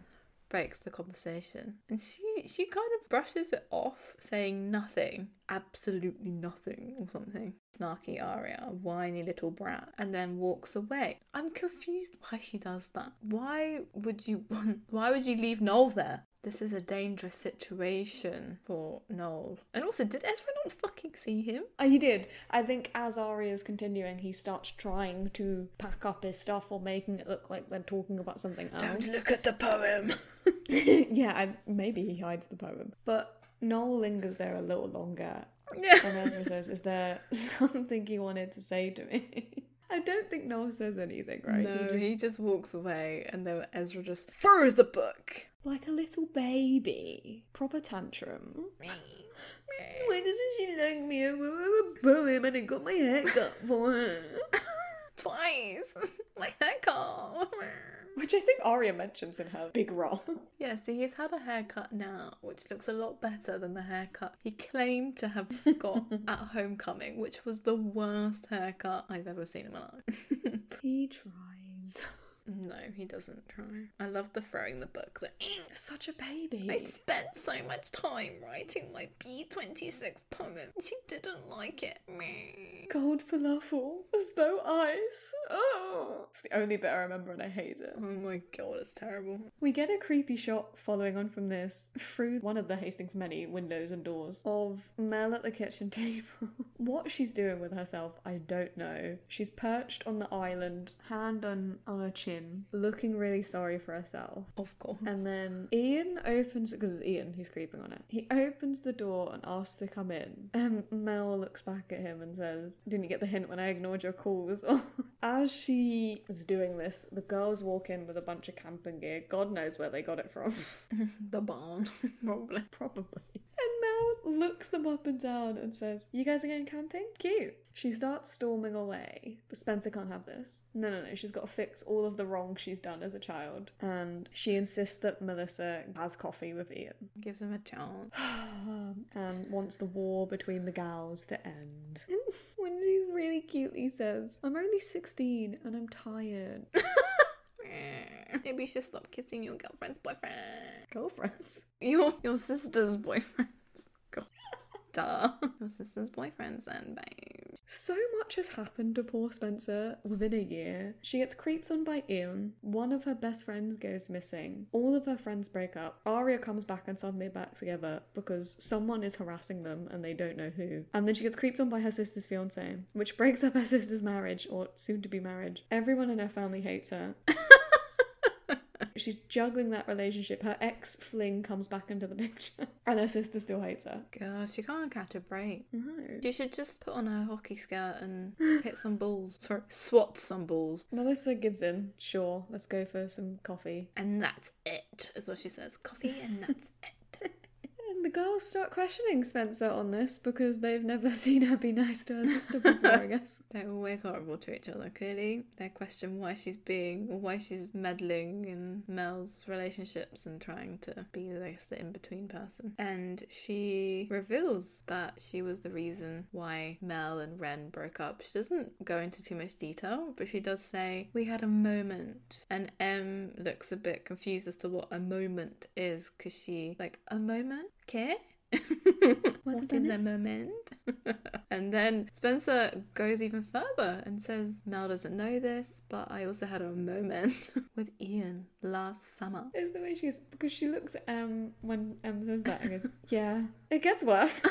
breaks the conversation. And she she kind of brushes it off, saying nothing, absolutely nothing, or something. Snarky Aria, whiny little brat, and then walks away. I'm confused why she does that. Why would you want? Why would you leave Noel there? This is a dangerous situation for Noel. And also, did Ezra not fucking see him? Uh, he did. I think as Aria's continuing, he starts trying to pack up his stuff or making it look like they're talking about something else. Don't look at the poem. yeah, I, maybe he hides the poem. But Noel lingers there a little longer. Yeah. And Ezra says, Is there something you wanted to say to me? I don't think Noel says anything, right? No, just- he just walks away, and then Ezra just throws the book. like a little baby. Proper tantrum. Why doesn't she like me? I wrote a poem and I got my hair cut for her. Twice. My haircut. Which I think Aria mentions in her big role. Yeah, so he's had a haircut now, which looks a lot better than the haircut he claimed to have got at Homecoming, which was the worst haircut I've ever seen in my life. he tries. No, he doesn't try. I love the throwing the book. The, Such a baby. I spent so much time writing my B26 poem. She didn't like it. Meh. Cold falafel, as oh, though ice. Oh, it's the only bit I remember, and I hate it. Oh my god, it's terrible. We get a creepy shot following on from this through one of the Hastings' many windows and doors of Mel at the kitchen table. what she's doing with herself, I don't know. She's perched on the island, hand on on her chin, looking really sorry for herself. Of course. And then Ian opens because it's Ian he's creeping on it. He opens the door and asks to come in. And Mel looks back at him and says, "Didn't you get the hint when I ignored your calls?" As she is doing this, the girls walk in with a bunch of camping gear. God knows where they got it from. the barn, probably. Probably. And Mel looks them up and down and says, You guys are going camping? Cute. She starts storming away, but Spencer can't have this. No, no, no. She's got to fix all of the wrong she's done as a child. And she insists that Melissa has coffee with Ian Gives him a chance. and wants the war between the gals to end. when she's really cutely says, I'm only 16 and I'm tired. Maybe you should stop kissing your girlfriend's boyfriend. Girlfriends. Your your sister's boyfriends. Duh. Your sister's boyfriends and babe. So much has happened to poor Spencer within a year. She gets creeped on by Ian. One of her best friends goes missing. All of her friends break up. Aria comes back and suddenly back together because someone is harassing them and they don't know who. And then she gets creeped on by her sister's fiance, which breaks up her sister's marriage or soon to be marriage. Everyone in her family hates her. She's juggling that relationship. Her ex fling comes back into the picture, and her sister still hates her. God, she can't catch a break. No. She should just put on her hockey skirt and hit some balls. Sorry, swat some balls. Melissa gives in. Sure, let's go for some coffee. And that's it, is what she says. Coffee and that's it. The girls start questioning Spencer on this because they've never seen her be nice to her sister before, I guess. They're always horrible to each other, clearly. They question why she's being, or why she's meddling in Mel's relationships and trying to be, I guess, the in between person. And she reveals that she was the reason why Mel and Wren broke up. She doesn't go into too much detail, but she does say, We had a moment. And Em looks a bit confused as to what a moment is because she, like, a moment? Okay? What that in the moment. and then Spencer goes even further and says, Mel doesn't know this, but I also had a moment with Ian last summer. Is the way she is because she looks Em when Em says that and goes, Yeah, it gets worse.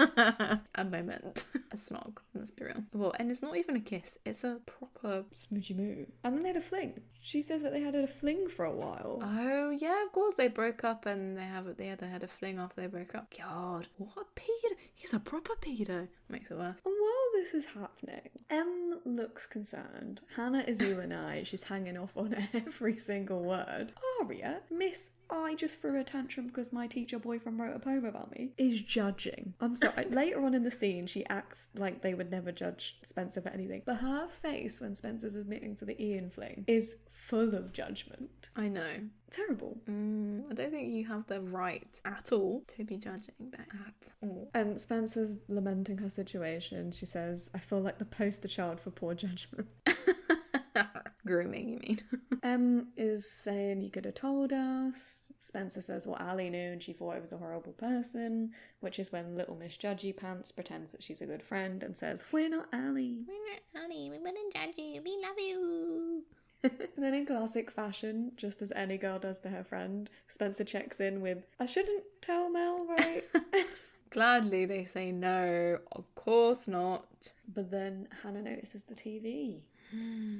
a moment. A snog, let's be real. Well, and it's not even a kiss, it's a proper. Smoochy moo. And then they had a fling. She says that they had a fling for a while. Oh, yeah, of course they broke up and they have they had, they had a fling after they broke up. God, what a pedo. He's a proper pedo. Makes it worse. And while this is happening, Em looks concerned. Hanna is you and I. She's hanging off on every single word. Aria, Miss, I just threw a tantrum because my teacher boyfriend wrote a poem about me, is judging. I'm sorry. Later on in the scene, she acts like they would never judge Spencer for anything. But her face when Spencer's admitting to the Ian fling is full of judgment. I know. Terrible. Mm, I don't think you have the right at all to be judging that at all. And Spencer's lamenting her situation. She says, I feel like the poster child for poor judgment. Grooming, you mean? Em is saying you could have told us. Spencer says well Ali knew and she thought I was a horrible person, which is when little Miss Judgy Pants pretends that she's a good friend and says, We're not Ali. We're not honey, we wouldn't judge you, we love you. and then in classic fashion, just as any girl does to her friend, Spencer checks in with, I shouldn't tell Mel, right? Gladly they say no, of course not. but then Hanna notices the TV. Hmm.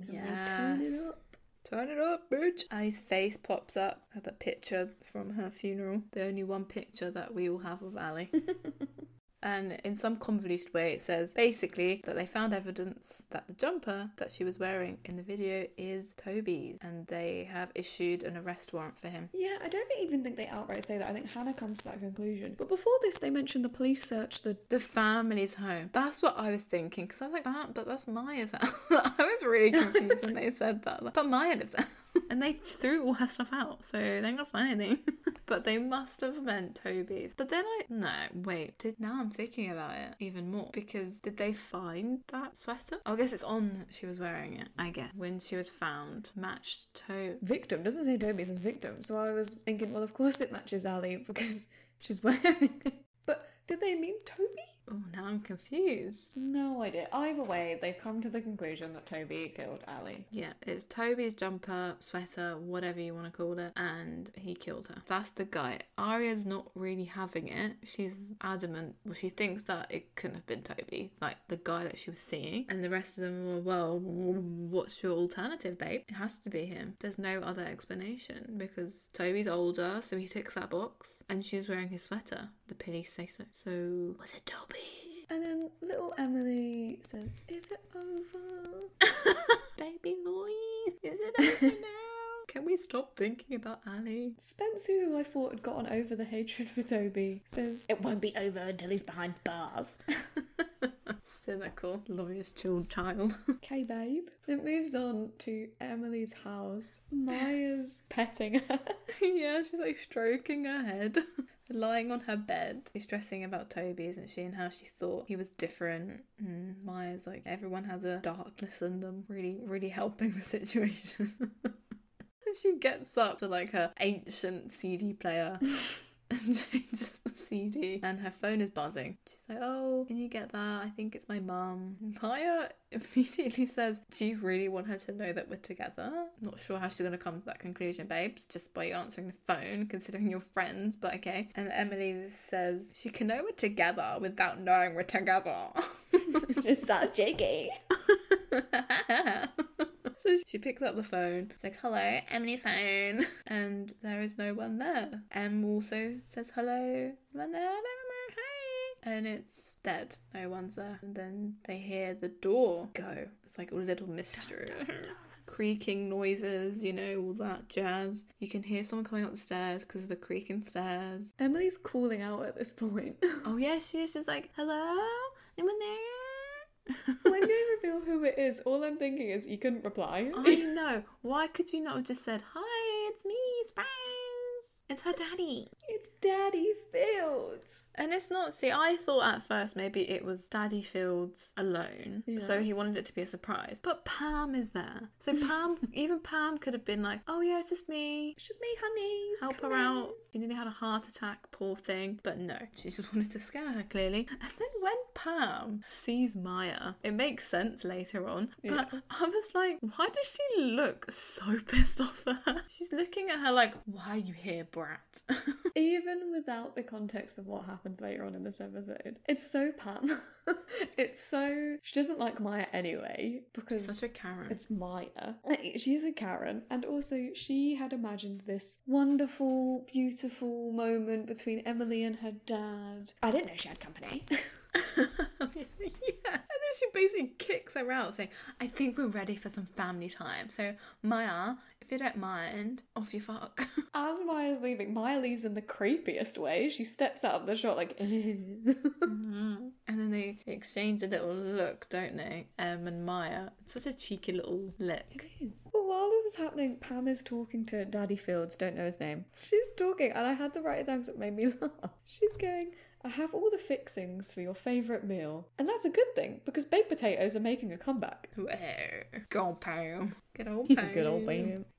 It Yes. up. Turn it up, bitch. Ali's face pops up at the picture from her funeral. The only one picture that we all have of Ali. and in some convoluted way, it says basically that they found evidence that the jumper that she was wearing in the video is Toby's, and they have issued an arrest warrant for him. Yeah, I don't even think they outright say that. I think Hanna comes to that conclusion. But before this, they mentioned the police searched the The family's home. That's what I was thinking because I was like, that, but that's Maya's house. I was really confused when they said that. Like, but Maya lives there. And they threw all her stuff out, so they ain't gonna find anything. but they must have meant Toby's. But then I no wait. Did now I'm thinking about it even more because did they find that sweater? I guess it's on. She was wearing it. I guess when she was found, matched Toby. victim. Doesn't say Toby, says victim. So I was thinking, well, of course it matches Ali because she's wearing it. But did they mean Toby? Oh, now I'm confused. No idea. Either way, they've come to the conclusion that Toby killed Ali. Yeah, it's Toby's jumper, sweater, whatever you want to call it, and he killed her. That's the guy. Aria's not really having it. She's adamant. Well, she thinks that it couldn't have been Toby, like the guy that she was seeing. And the rest of them were, well, what's your alternative, babe? It has to be him. There's no other explanation because Toby's older, so he ticks that box, and she was wearing his sweater. The police say so. So, was it Toby? And then little Emily says, Is it over? Baby voice, is it over now? Can we stop thinking about Ali? Spencer, who I thought had gotten over the hatred for Toby, says, It won't be over until he's behind bars. Cynical, lawyer's chilled child. Okay, babe. It moves on to Emily's house. Maya's petting her. yeah, she's like stroking her head. Lying on her bed. She's stressing about Toby, isn't she? And how she thought he was different. Mm, and Maya's like, everyone has a darkness in them. Really, really helping the situation. She gets up to like her ancient CD player and changes the CD. And her phone is buzzing. She's like, Oh, can you get that? I think it's my mum. Maya immediately says, Do you really want her to know that we're together? Not sure how she's going to come to that conclusion, babes, just by answering the phone, considering you're friends, but okay. And Emily says, She can know we're together without knowing we're together. it's just that jiggy. So she picks up the phone. It's like, hello, Emily's phone. And there is no one there. Em also says hello. And it's dead. No one's there. And then they hear the door go. It's like a little mystery. Creaking noises, you know, all that jazz. You can hear someone coming up the stairs because of the creaking stairs. Emily's calling out at this point. Oh, yeah, she is. She's like, hello? Anyone there? When you reveal who it is, all I'm thinking is you couldn't reply. I know. Why could you not have just said, Hi, it's me, Spice? It's her daddy. It's Daddy Fields. And it's not, see, I thought at first maybe it was Daddy Fields alone. So he wanted it to be a surprise. But Pam is there. So Pam, even Pam could have been like, oh yeah, it's just me. It's just me, honeys. Help her in." out. She nearly had a heart attack, poor thing. But no, she just wanted to scare her clearly. And then when Pam sees Maya, it makes sense later on. But I was like, why does she look so pissed off at her? She's looking at her like, why are you here, brat? Even without the context of what happens later on in this episode, it's so Pam. it's so she doesn't like Maya anyway because Such a Karen. It's Maya. She's a Karen, and also she had imagined this wonderful, beautiful moment between Emily and her dad. I didn't know she had company. Yeah. And then she basically kicks her out saying, I think we're ready for some family time. So, Maya, if you don't mind, off you fuck. As Maya's leaving, Maya leaves in the creepiest way. She steps out of the shot like, mm-hmm. and then they exchange a little look, don't they? Em and Maya. It's such a cheeky little look. But while this is happening, Pam is talking to Daddy Fields, don't know his name. She's talking, and I had to write it down because it made me laugh. She's going, I have all the fixings for your favourite meal. And that's a good thing, because baked potatoes are making a comeback. Where? Go. Good old Pam. Good old.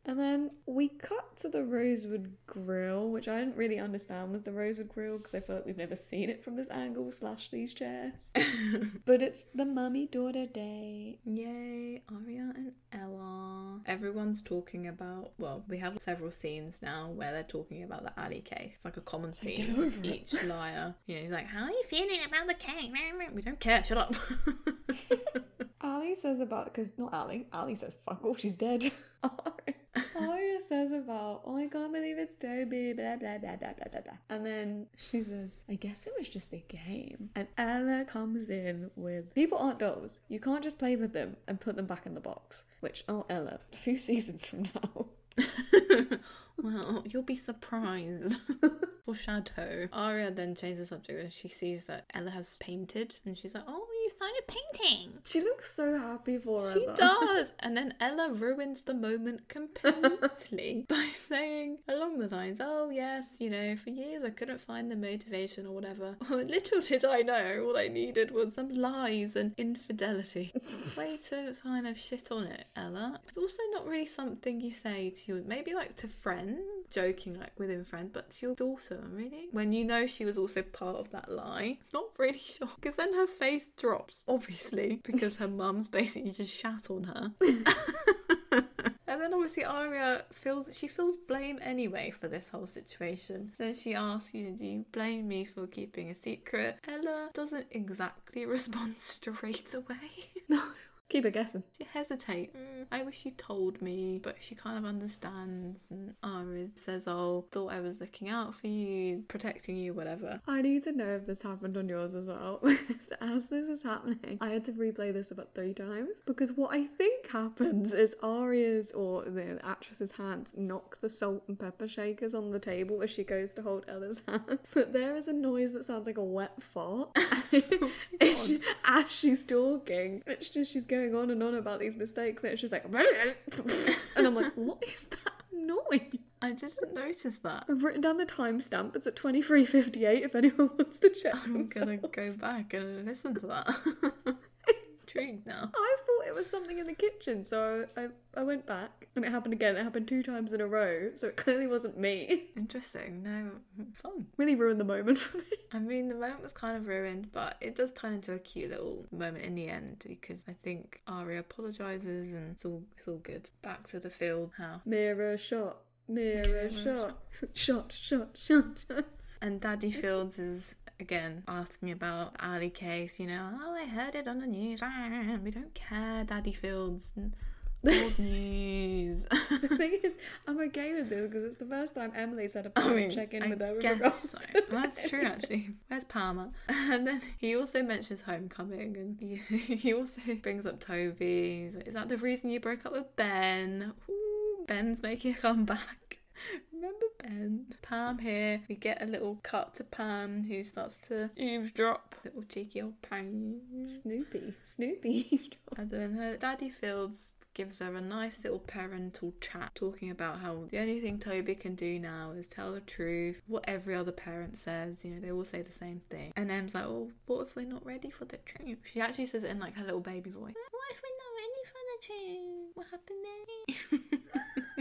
And then we cut to the Rosewood Grill, which I didn't really understand was the Rosewood Grill because I feel like we've never seen it from this angle slash these chairs. but it's the mummy daughter day. Yay, Aria and Ella. Everyone's talking about, well, we have several scenes now where they're talking about the Ali case. It's like a common Get theme over with it. each liar. You know, he's like, How are you feeling about the cake? We don't care, shut up. Ali says about because not Ali. Ali says fuck off, she's dead. Aria says about oh I can't believe it's Toby, blah blah blah blah blah blah blah. And then she says, I guess it was just a game. And Ella comes in with people aren't dolls. You can't just play with them and put them back in the box. Which oh Ella, a few seasons from now. well, you'll be surprised. Foreshadow. Aria then changes the subject and she sees that Ella has painted and she's like, Oh, you started painting. She looks so happy for her. She though. does. And then Ella ruins the moment completely by saying along the lines, Oh, yes, you know, for years I couldn't find the motivation or whatever. Little did I know all I needed was some lies and infidelity. Way to kind of shit on it, Ella. It's also not really something you say to maybe like to friends, joking like within friends, but to your daughter, really? When you know she was also part of that lie. Not really sure. Because then her face drops, obviously, because her mum's basically just shat on her. And then obviously Aria feels she feels blame anyway for this whole situation. So she asks you, do you blame me for keeping a secret? Ella doesn't exactly respond straight away. Keep it guessing. she hesitates. "Mm, I wish you told me, but she kind of understands. And Aria says, "Oh, thought I was looking out for you, protecting you, whatever." I need to know if this happened on yours as well. As this is happening, I had to replay this about three times because what I think happens is Aria's or the, the actress's hands knock the salt and pepper shakers on the table as she goes to hold Ella's hand. But there is a noise that sounds like a wet fart It's she- as she's talking. It's just she's going on and on about these mistakes, and it's just like, and I'm like, what is that noise? I didn't notice that. I've written down the timestamp. It's at 23.58 if anyone wants to check. I'm gonna go back and listen to that. Intrigued now. I thought it was something in the kitchen, so I, I went back and it happened again. It happened two times in a row, so it clearly wasn't me. Interesting. No, fun. Really ruined the moment for me. I mean, the moment was kind of ruined, but it does turn into a cute little moment in the end because I think Aria apologizes and it's all it's all good. Back to the field house. Mirror shot, mirror, Mirror shot, shot, shot, shot, shot. And Daddy Fields is again asking about the Ali case, you know, oh I heard it on the news. We don't care, Daddy Fields. Old news. The thing is, I'm okay with this because it's the first time Emily's had a I mean, check in I with her with guess so. That's true, actually. Where's Palmer? And then he also mentions homecoming, and he, he also brings up Toby. He's like, Is that the reason you broke up with Ben? Ooh, Ben's making a comeback. Remember Ben? Pam here, we get a little cut to Pam who starts to eavesdrop. Little cheeky old Pam. Snoopy. Snoopy. And then her daddy Fields gives her a nice little parental chat talking about how the only thing Toby can do now is tell the truth. What every other parent says, you know, they all say the same thing. And Em's like, oh, what if we're not ready for the truth? She actually says it in like her little baby voice. What if we're not ready for the truth? What happened there?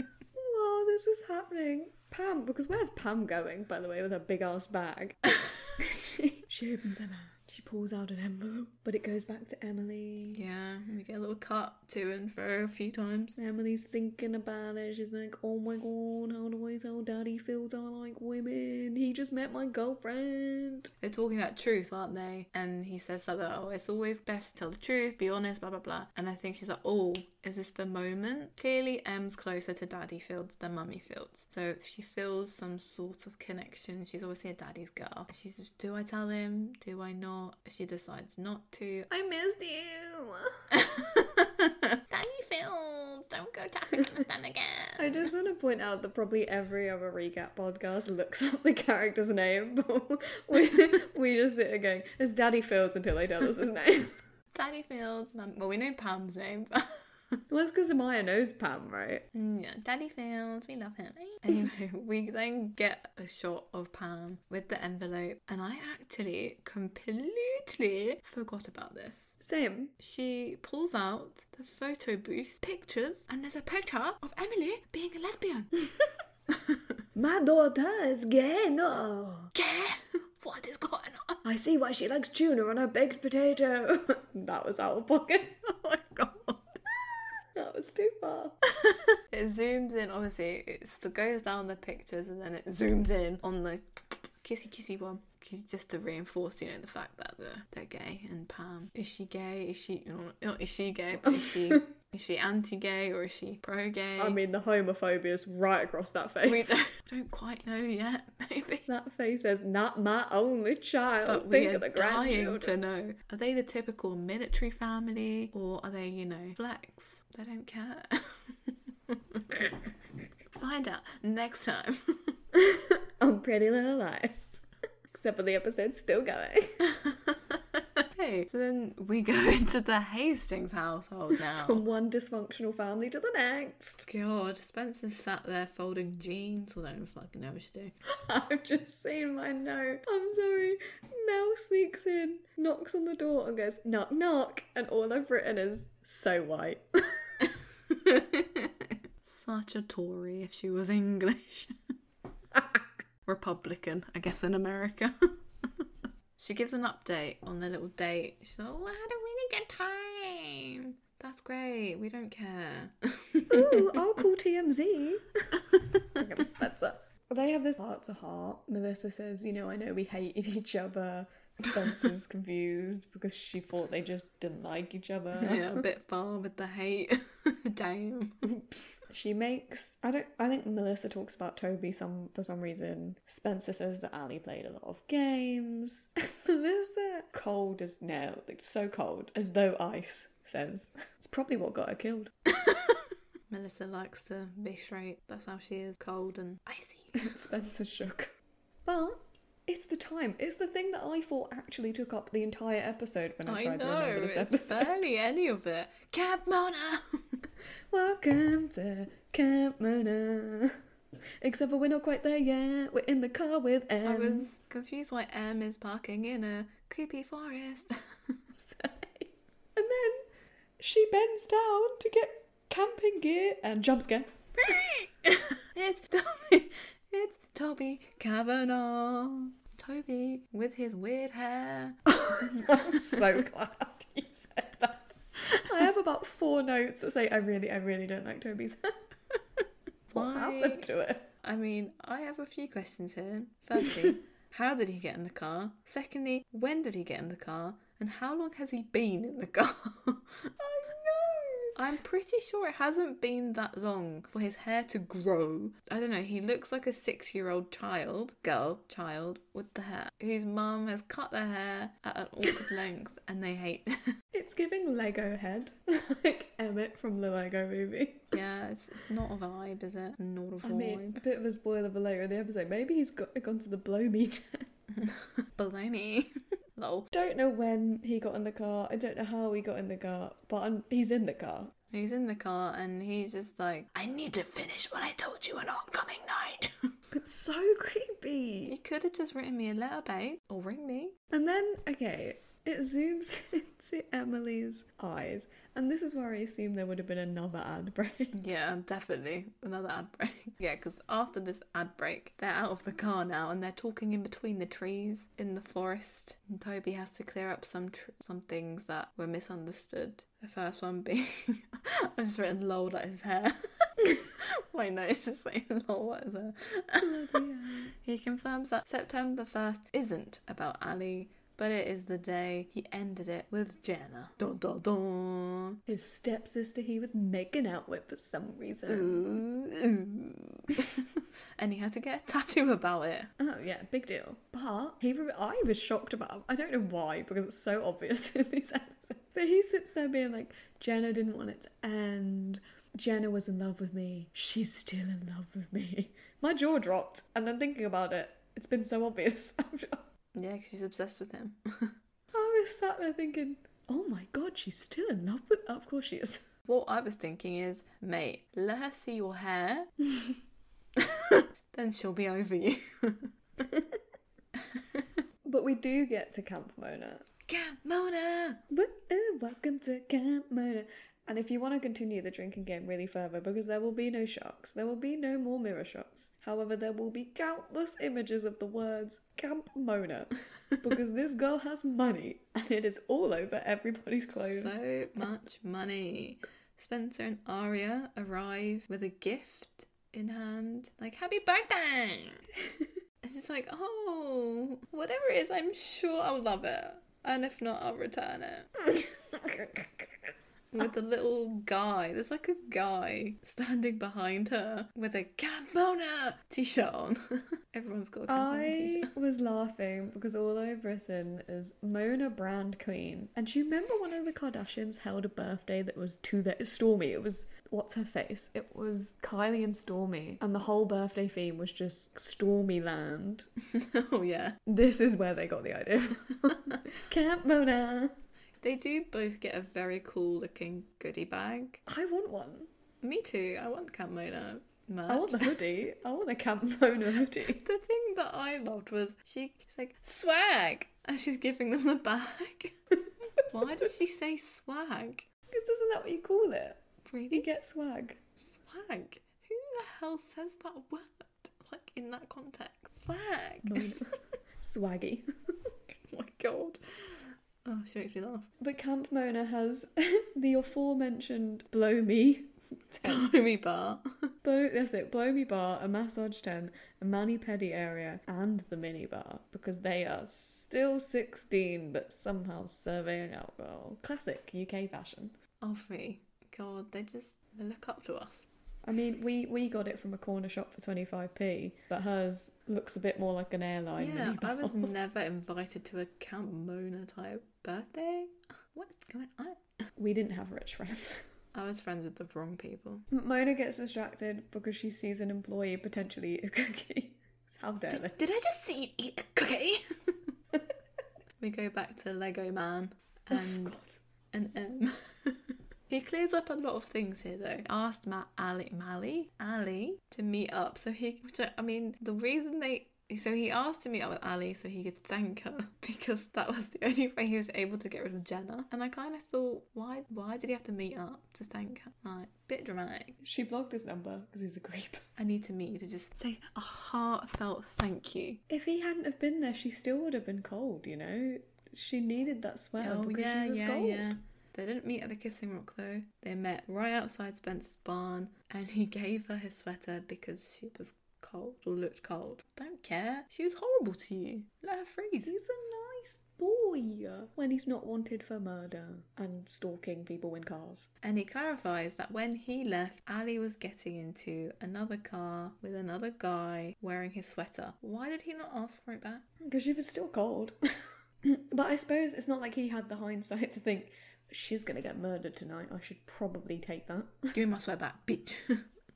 oh, this is happening. Pam, because where's Pam going, by the way, with her big ass bag? she, she opens her bag. She pulls out an envelope, but it goes back to Emily. yeah, we get a little cut to and fro a few times. Emily's thinking about it. She's like, oh my god, how do I tell Daddy Fields I like women? He just met my girlfriend. They're talking about truth, aren't they? And he says something, oh, it's always best to tell the truth, be honest, blah, blah, blah. And I think she's like, oh, is this the moment? Clearly, Em's closer to Daddy Fields than Mummy Fields. So if she feels some sort of connection. She's obviously a daddy's girl. She's, do I tell him? Do I not? She decides not to. I missed you. Daddy Fields, don't go to Afghanistan again. I just want to point out that probably every other recap podcast looks up the character's name, but we, we just sit here going, it's Daddy Fields until they tell us his name. Daddy Fields, Mum. Well, we know Pam's name, but. well, it's because Maya knows Pam, right? Mm, Yeah, Daddy Fields, we love him. Anyway, we then get a shot of Pam with the envelope, and I actually completely forgot about this. Same. She pulls out the photo booth pictures, and there's a picture of Emily being a lesbian. My daughter is gay, no. yeah, what is going on? I see why she likes tuna on her baked potato. that was out of pocket. Oh my god. That was too far. It zooms in, obviously, it goes down the pictures and then it zooms in on the kissy kissy one. Just to reinforce, you know, the fact that they're, they're gay and Pam. Is she gay? Is she, not is she gay, but is she, is she anti-gay or is she pro-gay? I mean, the homophobia is right across that we face. don't, don't quite know yet, maybe. That face says, not my only child. But we Think are of the dying to know. Are they the typical military family or are they, you know, flex? They don't care. Find out next time. On Pretty Little Liars. Except for the episode's still going. okay, so then we go into the Hastings household now. From one dysfunctional family to the next. God, Spencer's sat there folding jeans. Well, I don't fucking know what she's doing. I've just seen my note. I'm sorry. Mel sneaks in, knocks on the door, and goes, knock, knock. And all I've written is, so white. Such a Tory if she was English. Republican, I guess, in America. she gives an update on their little date. She's like, oh, I had a really good time. That's great. We don't care. Ooh, I'll call TMZ. At Spencer. They have this heart to heart. Melissa says, you know, I know we hated each other. Spencer's confused because she thought they just didn't like each other. yeah, a bit far with the hate. Damn. Oops. She makes I don't I think Melissa talks about Toby some for some reason. Spencer says that Ali played a lot of games. Melissa cold as nail, like so cold, as though ice says. It's probably what got her killed. Melissa likes to be straight. That's how she is, cold and icy. Spencer shook. But it's the time. It's the thing that I thought actually took up the entire episode when I, I tried to know, remember this episode. it's barely any of it. Camp Mona! Welcome to Camp Mona. Except for we're not quite there yet. We're in the car with Em. I was confused why Em is parking in a creepy forest. and then she bends down to get camping gear and jump scare. it's Toby. It's Toby Cavanaugh. Toby with his weird hair. I'm so glad you said that. I have about four notes that say I really, I really don't like Toby's hair. what Why? happened to it? I mean, I have a few questions here. Firstly, how did he get in the car? Secondly, when did he get in the car? And how long has he been in the car? I. I'm pretty sure it hasn't been that long for his hair to grow. I don't know, he looks like a six year old child, girl, child, with the hair, whose mum has cut their hair at an awkward length and they hate. It's giving Lego head, like Emmett from the Lego movie. yeah, it's, it's not a vibe, is it? Not a vibe. I mean, a bit of a spoiler for later in the episode. Maybe he's got gone to the blow me Below me. Don't know when he got in the car. I don't know how he got in the car, but I'm, he's in the car. He's in the car and he's just like, I need to finish what I told you on oncoming night. It's so creepy. you could have just written me a letter, babe, or ring me. And then, okay, it zooms into Emily's eyes, and this is where I assume there would have been another ad break. Yeah, definitely. Another ad break. Yeah, because after this ad break, they're out of the car now and they're talking in between the trees in the forest. And Toby has to clear up some tr- some things that were misunderstood. The first one being, I've just written lol at his hair. Wait, no, it's just saying lol at his hair. he confirms that September 1st isn't about Ali, but it is the day he ended it with Jenna. Dun dun dun. His stepsister he was making out with for some reason. Ooh, ooh. and he had to get a tattoo about it. Oh yeah, big deal. But he, re- I was shocked about. I don't know why because it's so obvious in these episodes. But he sits there being like, Jenna didn't want it to end. Jenna was in love with me. She's still in love with me. My jaw dropped, and then thinking about it, it's been so obvious. Yeah, 'cause she's obsessed with him. I was sat there thinking, oh my god, she's still in love with. Of course she is. What I was thinking is, mate, let her see your hair, then she'll be over you. But we do get to Camp Mona. Camp Mona! Welcome to Camp Mona. And if you want to continue the drinking game really further, because there will be no sharks, there will be no more mirror shots. However, there will be countless images of the words Camp Mona, because this girl has money and it is all over everybody's clothes. So much money. Spencer and Aria arrive with a gift in hand, like, Happy birthday! it's just like, oh, whatever it is, I'm sure I'll love it. And if not, I'll return it. with the little guy. There's like a guy standing behind her with a Camp Mona t-shirt on. Everyone's got a Camp Mona I t-shirt. was laughing because all I've written is Mona Brand Queen. And do you remember one of the Kardashians held a birthday that was to the Stormi? It was what's her face? It was Kylie and Stormi. And the whole birthday theme was just Stormi Land. oh yeah. This is where they got the idea. Camp Mona. They do both get a very cool looking goodie bag. I want one. Me too. I want Camp Mona merch. I want the hoodie. I want the Camp Mona hoodie. The thing that I loved was she, she's like swag, and she's giving them the bag. Why did she say swag? Because isn't that what you call it? Really? You get swag. Swag. Who the hell says that word? Like in that context. Swag. Swaggy. Oh my god. Oh, she makes me laugh. But Camp Mona has the aforementioned Blow Me tent. Homie bar. Blow, that's it, Blow Me Bar, a massage tent, a mani pedi area, and the mini bar because they are still 16 but somehow serving alcohol. Classic UK fashion. Off me. God, they just they look up to us. I mean, we, we got it from a corner shop for 25p, but hers looks a bit more like an airline yeah, mini I was never invited to a Camp Mona type birthday. What's going on? we didn't have rich friends. I was friends with the wrong people. Mona gets distracted because she sees an employee potentially eat a cookie. How dare they? Did I just see you eat a cookie? we go back to Lego Man oh, and God. and M. he clears up a lot of things here though. Asked Matt Ali Mally Ali to meet up. So he I mean the reason they so he asked to meet up with Ali so he could thank her because that was the only way he was able to get rid of Jenna. And I kind of thought, why why did he have to meet up to thank her? Like, bit dramatic. She blocked his number because he's a creep. I need to meet you to just say a heartfelt thank you. If he hadn't have been there, she still would have been cold, you know? She needed that sweater Oh because yeah, she was yeah, cold. yeah. They didn't meet at the Kissing Rock though. They met right outside Spencer's barn, and he gave her his sweater because she was cold or looked cold. Don't care. She was horrible to you. Let her freeze. He's a nice boy when he's not wanted for murder and stalking people in cars. And he clarifies that when he left, Ali was getting into another car with another guy wearing his sweater. Why did he not ask for it back? Because she was still cold. but I suppose it's not like he had the hindsight to think, she's gonna get murdered tonight. I should probably take that. Give me my sweater back, bitch.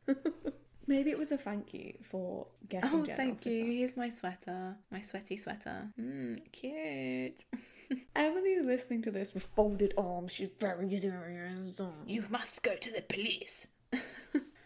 Maybe it was a thank you for getting oh, Jen thank you. Here's my sweater. My sweaty sweater. Mmm, cute. Emily's listening to this with folded arms. She's very serious. You must go to the police.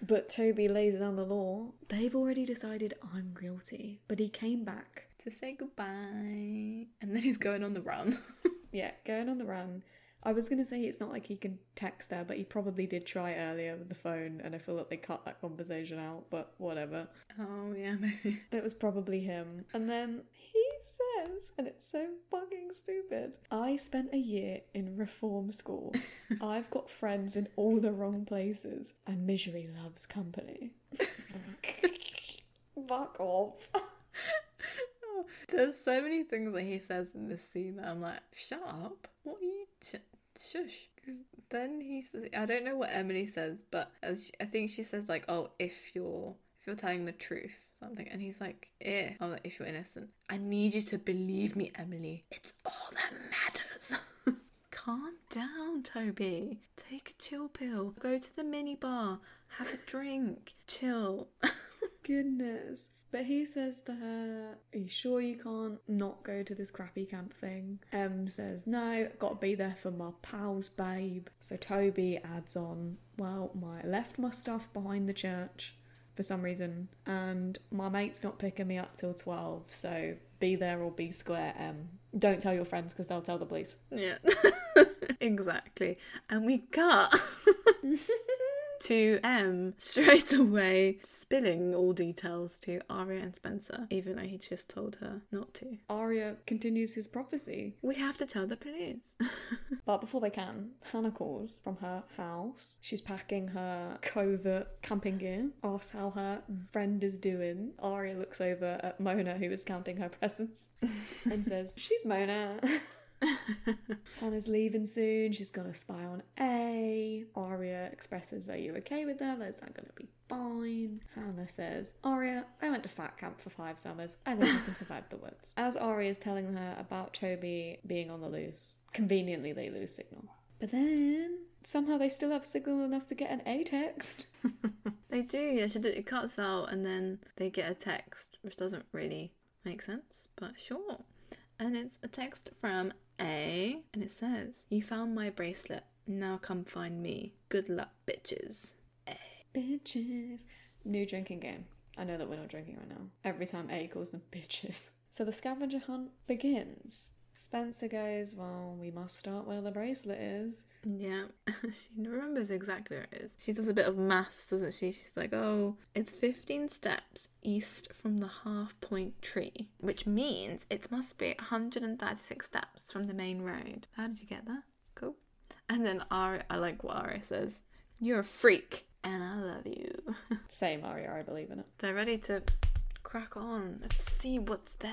But Toby lays down the law. They've already decided I'm guilty. But he came back. To say goodbye. And then he's going on the run. Yeah, going on the run. I was gonna say it's not like he can text her, but he probably did try earlier with the phone, and I feel like they cut that conversation out, but whatever. oh, yeah, maybe. It was probably him. And then he says, and it's so fucking stupid I spent a year in reform school. I've got friends in all the wrong places, and misery loves company. Fuck off. Oh, there's so many things that he says in this scene that I'm like, shut up. What are you? Sh- shush. Then he says, I don't know what Emily says, but I think she says like, oh, if you're if you're telling the truth, something, and he's like, eh. Oh, like, if you're innocent, I need you to believe me, Emily. It's all that matters. Calm down, Toby. Take a chill pill. Go to the mini bar. Have a drink. Chill. Goodness. But he says to her, Are you sure you can't not go to this crappy camp thing? Em says, No, gotta be there for my pals, babe. So Toby adds on, Well, my left my stuff behind the church for some reason, and my mate's not picking me up till 12, so be there or be square, Em. Don't tell your friends because they'll tell the police. Yeah, exactly. And we cut to Em straight away spilling all details to Aria and Spencer, even though he just told her not to. Aria continues his prophecy. We have to tell the police. But before they can, Hanna calls from her house. She's packing her covert camping gear, asks how her friend is doing. Aria looks over at Mona, who is counting her presents, and says, She's Mona. Hanna's leaving soon. She's gonna spy on A. Aria expresses, Are you okay with that? that? Is that gonna be fine? Hanna says, Aria, I went to fat camp for five summers. I think I can survive the woods. As Aria is telling her about Toby being on the loose, conveniently they lose signal. But then somehow they still have signal enough to get an A text. they do, yeah. She it cuts out, and then they get a text, which doesn't really make sense, but sure. And it's a text from A, and it says, "You found my bracelet. Now come find me. Good luck, bitches." A. Bitches. New drinking game. I know that we're not drinking right now. Every time A calls them bitches. So the scavenger hunt begins. Spencer goes, Well, we must start where the bracelet is. Yeah, she remembers exactly where it is. She does a bit of maths, doesn't she? She's like, oh, it's 15 steps east from the half point tree, which means it must be 136 steps from the main road. How did you get that? Cool. And then Ari, I like what Ari says, you're a freak and I love you. Same Aria, I believe in it. They're ready to crack on. Let's see what's there.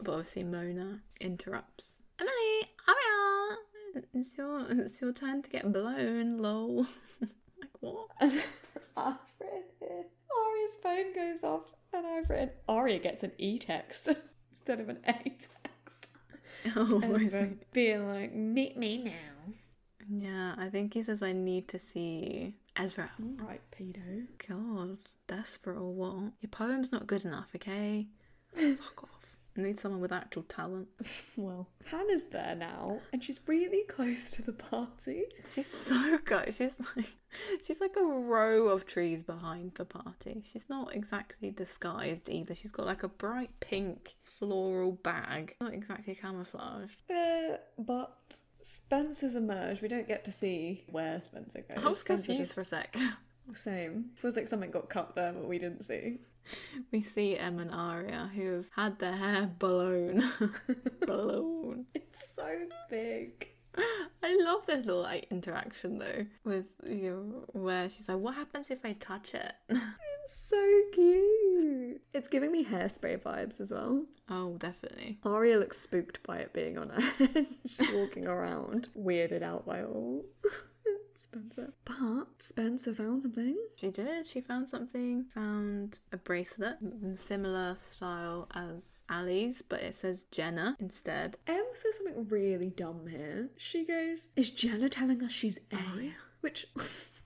But obviously Mona interrupts. Emily, Aria, it's your it's your time to get blown, lol. like what? I've here. Aria's phone goes off, and I've written Aria gets an E text instead of an A text. Oh, Ezra being like, Meet me now. yeah, I think he says I need to see you. Ezra. Right, pedo. God, desperate or what? Your poem's not good enough, okay? Fuck off. I need someone with actual talent. Well, Hanna's there now, and she's really close to the party. She's so good. She's like she's like a row of trees behind the party. She's not exactly disguised either. She's got like a bright pink floral bag. Not exactly camouflaged. Uh, but Spencer's emerged. We don't get to see where Spencer goes. I was Spencer confused for a sec. same. Feels like something got cut there, but we didn't see. We see Em and Aria who have had their hair blown. blown. It's so big. I love this little like interaction though with you know, where she's like, "What happens if I touch it?" It's so cute. It's giving me hairspray vibes as well. Oh, definitely. Aria looks spooked by it being on her just walking around, weirded out by all. Spencer. But Spencer found something. She did. She found something. Found a bracelet in similar style as Ali's, but it says Jenna instead. Em says something really dumb here. She goes, Is Jenna telling us she's A? Oh, yeah. Which,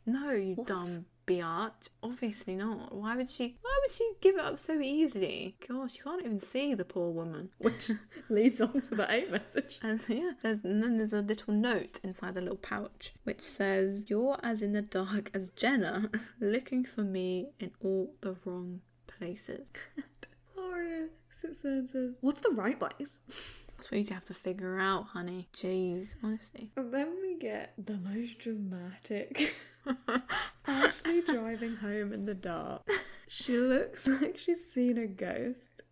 No, you What? dumb biatch. Obviously not. Why would she? Why would she give it up so easily? Gosh, you can't even see the poor woman. which leads on to the A message. And yeah, there's and then there's a little note inside the little pouch which says, "You're as in the dark as Jenna, looking for me in all the wrong places." Sits there and says, What's the right place? That's what you have to figure out, honey. Jeez, honestly. And then we get the most dramatic Ashley driving home in the dark. She looks like she's seen a ghost.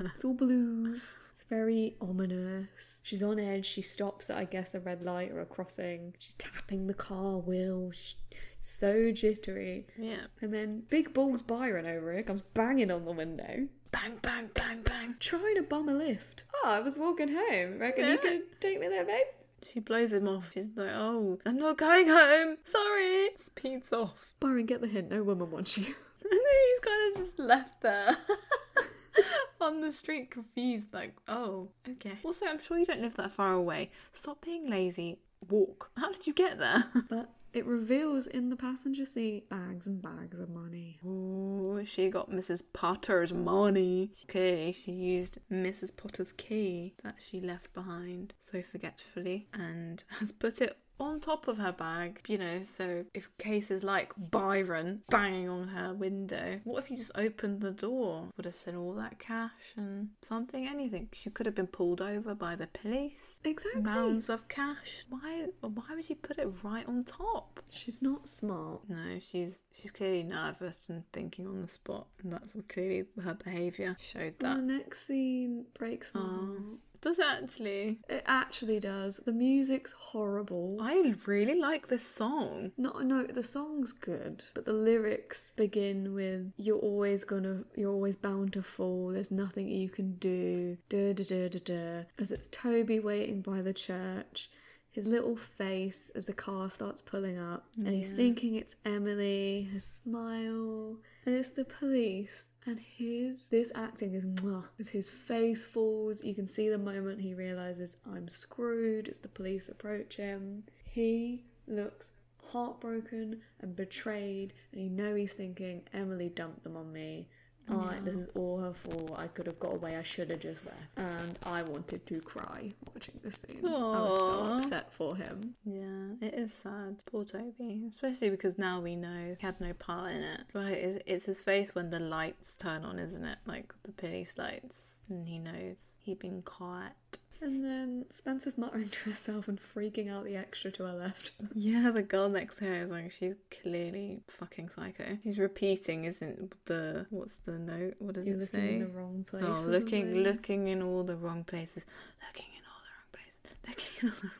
It's all blues. It's very ominous. She's on edge. She stops at, I guess, a red light or a crossing. She's tapping the car wheel. She's so jittery. Yeah. And then Big Balls Byron over here comes banging on the window, Bang, bang, bang, bang. trying to bum a lift. Oh, I was walking home. Reckon you could take me there, babe? She blows him off. She's like, "Oh, I'm not going home. Sorry." Speeds off, Byron, get the hint. No woman wants you. and then he's kind of just left there. On the street, confused, like, oh, okay. Also, I'm sure you don't live that far away. Stop being lazy. Walk. How did you get there? But it reveals in the passenger seat bags and bags of money. Ooh, she got Mrs. Potter's money. Okay, she used Mrs. Potter's key that she left behind so forgetfully and has put it on top of her bag, you know. So, if cases like Byron banging on her window, what if you just opened the door? Would have seen all that cash and something, anything. She could have been pulled over by the police. Exactly. Mounds of cash. Why? Why would she put it right on top? She's not smart. No, she's she's clearly nervous and thinking on the spot, and that's what clearly her behaviour showed that. The next scene breaks my Oh. Does actually? It actually does. The music's horrible. I really like this song. No, no, the song's good, but the lyrics begin with "You're always gonna, you're always bound to fall. There's nothing you can do." Da da da da da. As it's Toby waiting by the church, his little face as the car starts pulling up, and he's thinking it's Emily. His smile, and it's the police. And his this acting is mwah. As his face falls, you can see the moment he realizes I'm screwed. As the police approach him, he looks heartbroken and betrayed, and you know he's thinking, Emily dumped them on me. Oh, I, this is all her fault. I could have got away. I should have just left. And I wanted to cry watching this scene. I was so Aw. upset for him. Yeah, it is sad. Poor Toby. Especially because now we know he had no part in it. Right, it's, it's his face when the lights turn on, isn't it? Like the police lights. And he knows he'd been caught. And then Spencer's muttering to herself and freaking out the extra to her left. Yeah, the girl next to her is like, she's clearly fucking psycho. She's repeating, isn't the, what's the note? What does You're it looking say? in the wrong place. Oh, looking, something. looking in all the wrong places. Looking in all the wrong places. Looking in all the wrong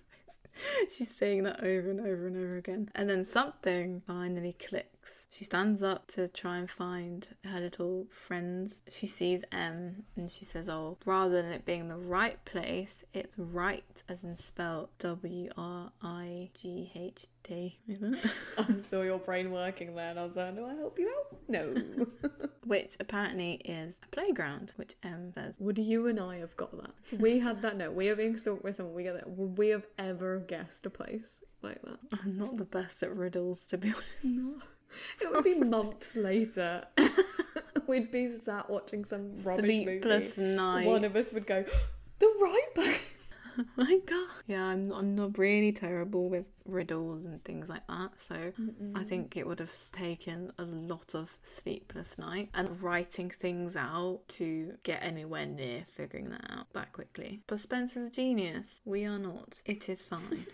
places. She's saying that over and over and over again. And then something finally clicks. She stands up to try and find her little friends. She sees Em and she says, Oh, rather than it being the right place, it's right as in spelled W R I G H T. I saw your brain working there and I was like, do I help you out? No. Which apparently is a playground, which Em says. Would you and I have got that? We had that note. We are being stalked by someone. We get that. Would we have ever guessed a place like that? I'm not the best at riddles, to be honest. No. It would be months later. We'd be sat watching some rubbish Sleepless movie. night. One of us would go, the right place. my god. Yeah, I'm I'm not really terrible with riddles and things like that. So I think it would have taken a lot of sleepless night and writing things out to get anywhere near figuring that out that quickly. But Spencer's a genius. We are not. It is fine.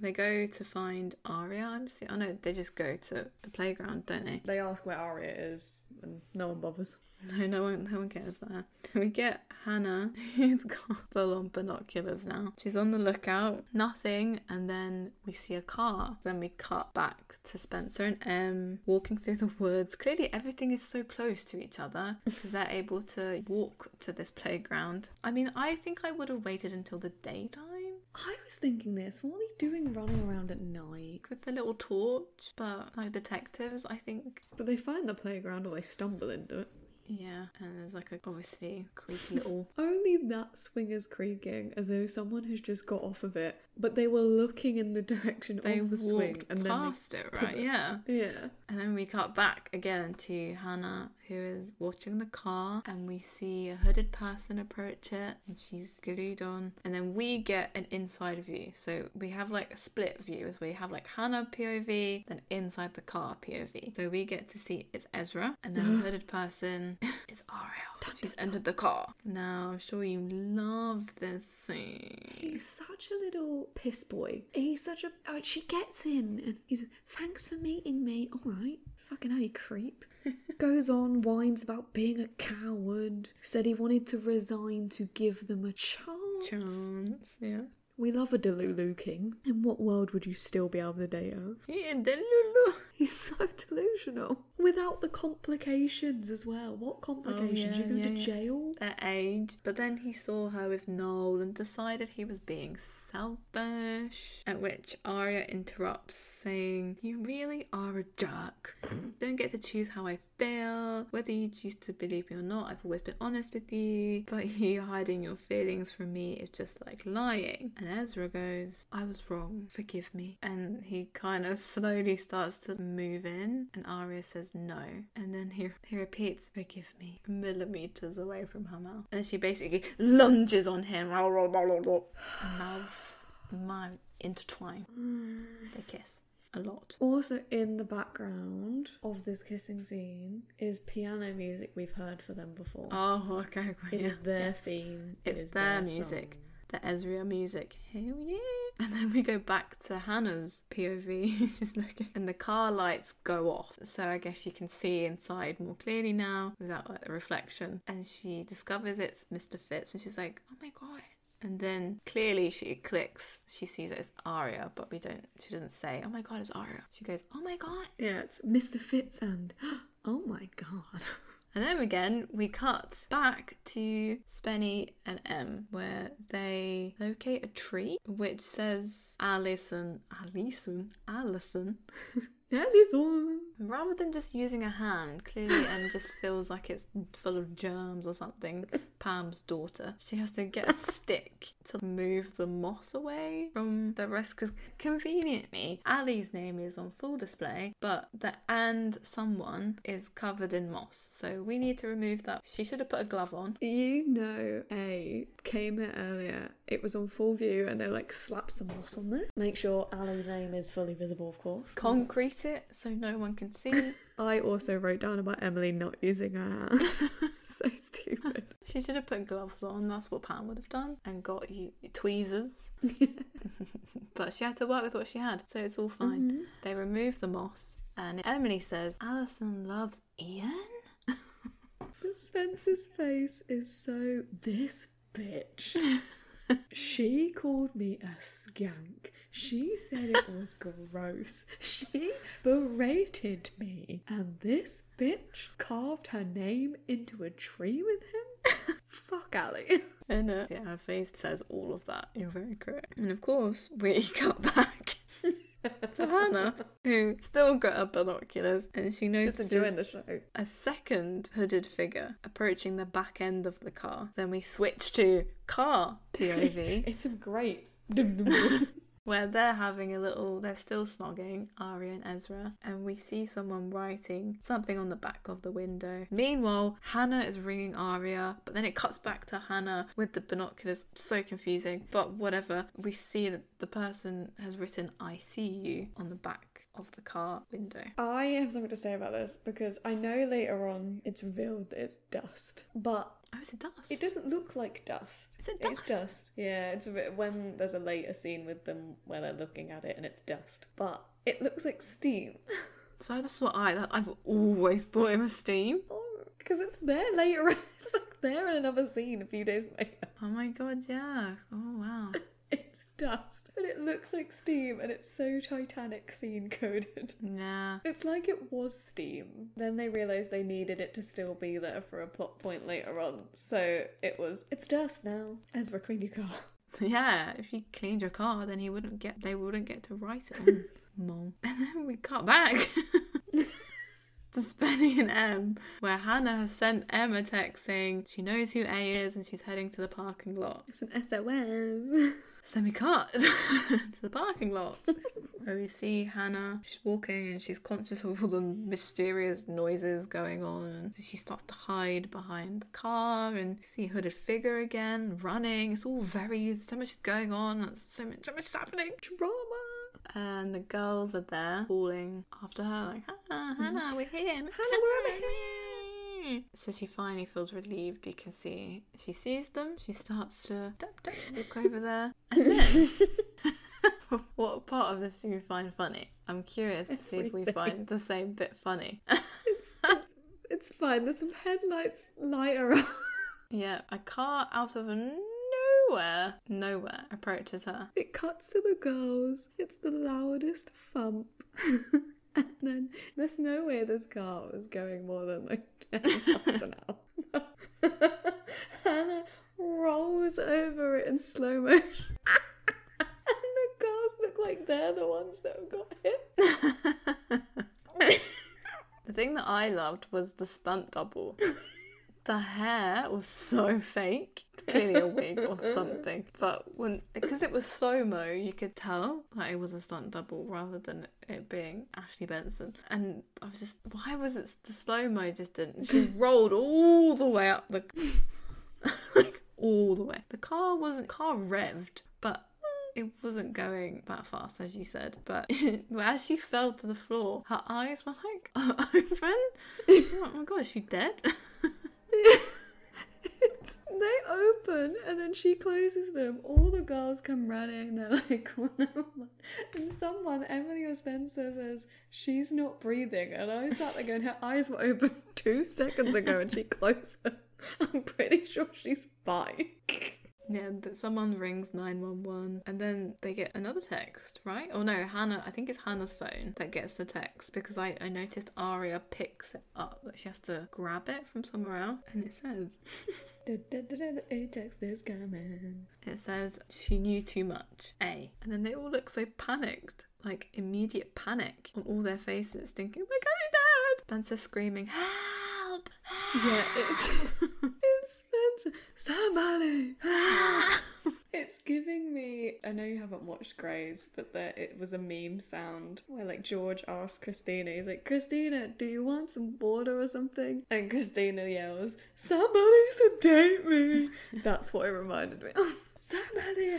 They go to find Aria. I'm just, oh no, they just go to the playground, don't they? They ask where Aria is. and no one bothers. No, no one, no one cares about her. We get Hanna, who's got full on binoculars now. She's on the lookout, nothing, and then we see a car. Then we cut back to Spencer and Em walking through the woods. Clearly, everything is so close to each other because they're able to walk to this playground. I mean, I think I would have waited until the daytime I was thinking this. What are they doing running around at night? with the little torch, but like detectives, I think. But they find the playground or they stumble into it. Yeah, and there's like a obviously creepy little Only that swing is creaking as though someone has just got off of it, but they were looking in the direction they of the swing and then past it, right? Yeah. yeah. And then we cut back again to Hanna, who is watching the car, and we see a hooded person approach it, and she's glued on. And then we get an inside view. So we have like a split view, as we have like Hanna POV, then inside the car POV. So we get to see it's Ezra, and then the hooded person is Aria. She's entered the car. Now, I'm sure you love this scene. He's such a little piss boy. He's such a. Oh, she gets in and he's. Thanks for meeting me. All right. Fucking you creep. Goes on, whines about being a coward. Said he wanted to resign to give them a chance. Chance, yeah. We love a Delulu king. In what world would you still be able to date her? Yeah, Delulu. He's so delusional. Without the complications as well. What oh, complications? yeah, you go yeah, to yeah. jail? their age. But then he saw her with Noel and decided he was being selfish. At which Aria interrupts, saying, You really are a jerk. Don't get to choose how I feel. Whether you choose to believe me or not, I've always been honest with you. But you hiding your feelings from me is just like lying. And Ezra goes, I was wrong. Forgive me. And he kind of slowly starts to move in. And Aria says no. And then he, he repeats, Forgive me, millimeters away from her mouth. And she basically lunges on him. And mouths my intertwine. Mm. They kiss a lot. Also, in the background of this kissing scene is piano music we've heard for them before. Oh, okay. It is yeah, their yes. theme. it It's is their music. song. The Ezra music. Hell yeah. And then we go back to Hanna's POV. She's looking and the car lights go off. So I guess she can see inside more clearly now without like the reflection. And she discovers it's Mr. Fitz and she's like, Oh my god. And then clearly she clicks. She sees it as Aria, but we don't she doesn't say, Oh my god, it's Aria. She goes, Oh my god. Yeah, it's Mr. Fitz and oh my god. And then again, we cut back to Spenny and Em, where they locate a tree which says Alison, Alison, Alison. Yeah, this one. Rather than just using a hand, clearly and just feels like it's full of germs or something. Pam's daughter. She has to get a stick to move the moss away from the rest. Because conveniently, Ali's name is on full display, but the and someone is covered in moss. So we need to remove that. She should have put a glove on. You know, A came there earlier. It was on full view, and they like slapped some moss on there. Make sure Ali's name is fully visible, of course. Concrete it so no one can see. I also wrote down about Emily not using her hands. so stupid. She should have put gloves on. That's what Pam would have done, and got you tweezers. but she had to work with what she had, so it's all fine. Mm-hmm. They remove the moss, and Emily says, "Alison loves Ian." But Spencer's face is so. This bitch. She called me a skank. She said it was gross. She berated me. And this bitch carved her name into a tree with him? Fuck Ali. And uh, yeah, her face says all of that. You're very correct. And of course, we cut back to Hanna, who still got her binoculars, and she notices enjoying the show. a second hooded figure approaching the back end of the car. Then we switch to car POV, It's a great. where they're having a little, they're still snogging, Aria and Ezra, and we see someone writing something on the back of the window. Meanwhile, Hanna is ringing Aria, but then it cuts back to Hanna with the binoculars. So confusing, but whatever. We see that the person has written, I see you on the back of the car window. I have something to say about this because I know later on it's revealed that it's dust, but Oh, it's a dust. it doesn't look like dust. Is it It's dust? dust. Yeah, it's a bit when there's a later scene with them where they're looking at it and it's dust, but it looks like steam. So that's what I. That, I've always thought it was steam. Oh, because it's there later. It's like there in another scene a few days later. Oh my god, yeah. Oh wow. It's dust. And it looks like steam and it's so Titanic scene coded. Nah. It's like it was steam. Then they realised they needed it to still be there for a plot point later on. So it was, it's dust now. Ezra, clean your car. Yeah, if you cleaned your car, then he wouldn't get. They wouldn't get to write it. on. Mom. And then we cut back to Spenny and Em, where Hanna has sent Em a text saying she knows who A is and she's heading to the parking lot. It's an SOS. So we cut to the parking lot where we see Hanna. She's walking and she's conscious of all the mysterious noises going on. And she starts to hide behind the car and see a hooded figure again running. It's all very so much is going on. So much, so much is happening. Drama. And the girls are there calling after her like Hanna, Hanna, we're here. Hanna, we're over here. Hmm. So she finally feels relieved. You can see she sees them. She starts to walk over there, and then what part of this do you find funny? I'm curious to see if we find the same bit funny. It's, it's, it's fine. There's some headlights lighter up. yeah, a car out of nowhere, nowhere approaches her. It cuts to the girls. It's the loudest thump. And then there's no way this car was going more than like 10 miles an hour. Hanna rolls over it in slow motion. and the cars look like they're the ones that have got hit. The thing that I loved was the stunt double. The hair was so fake. Clearly a wig or something. But when because it was slow mo, you could tell that it was a stunt double rather than it being Ashley Benson. And I was just, why was it the slow mo just didn't? She rolled all the way up the, like all the way. The car wasn't car revved, but it wasn't going that fast, as you said, but as she fell to the floor, her eyes were like open. oh my god, is she dead? They open and then she closes them. All the girls come running. They're like, one. And someone, Emily or Spencer, says she's not breathing. And I sat there going, her eyes were open two seconds ago and she closed them. I'm pretty sure she's fine. Yeah, someone rings 911 and then they get another text, right? Oh no, Hanna, I think it's Hanna's phone that gets the text because I, I noticed Aria picks it up, that she has to grab it from somewhere else, and it says, the A-text is coming. It says she knew too much. A. And then they all look so panicked. Like immediate panic on all their faces, thinking, my God, he's dead! Spencer screaming, Help! Yeah, it's it's Spencer. Somebody. it's giving me. I know you haven't watched Grey's, but there it was a meme sound where like George asks Cristina, he's like, Cristina, do you want some water or something? And Cristina yells, Somebody sedate me. That's what it reminded me. of. Somebody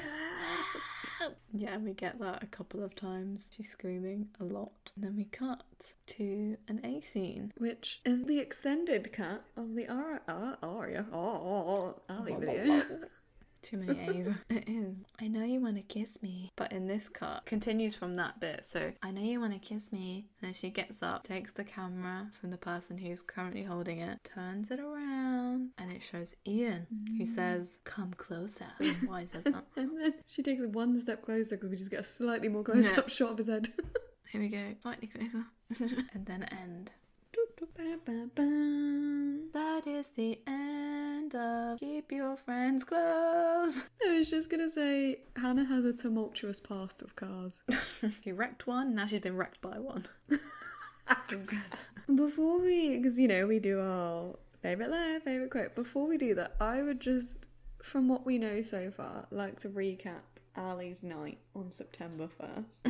Yeah, we get that a couple of times. She's screaming a lot. And then we cut to an A scene. Which is the extended cut of the Aria, uh, Aria, oh, Ali video. Too many A's. it is. I know you want to kiss me. But in this cut, continues from that bit. So, I know you want to kiss me. And then she gets up, takes the camera from the person who's currently holding it, turns it around, and it shows Ian, who mm. says, Come closer. Why says that? And then she takes one step closer because we just get a slightly more close up shot of his head. Here we go, slightly closer. and then end. That is the end of Keep Your Friends Close. I was just gonna say Hanna has a tumultuous past of cars. She wrecked one, now she's been wrecked by one. so good. Before we, because you know we do our favorite line, favorite quote. Before we do that, I would just, from what we know so far, like to recap Ali's night on September first.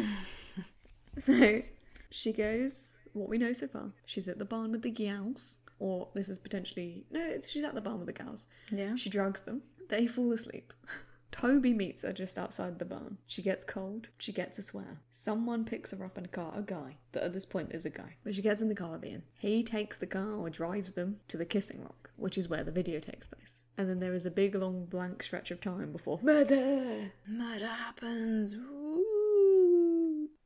so she goes. What we know so far, she's at the barn with the gals, or this is potentially no, it's, she's at the barn with the gals. Yeah. She drugs them. They fall asleep. Toby meets her just outside the barn. She gets cold. She gets a swear. Someone picks her up in a car. A guy. That at this point is a guy. But she gets in the car at the end. He takes the car or drives them to the kissing rock, which is where the video takes place. And then there is a big long blank stretch of time before murder. Murder happens. Ooh.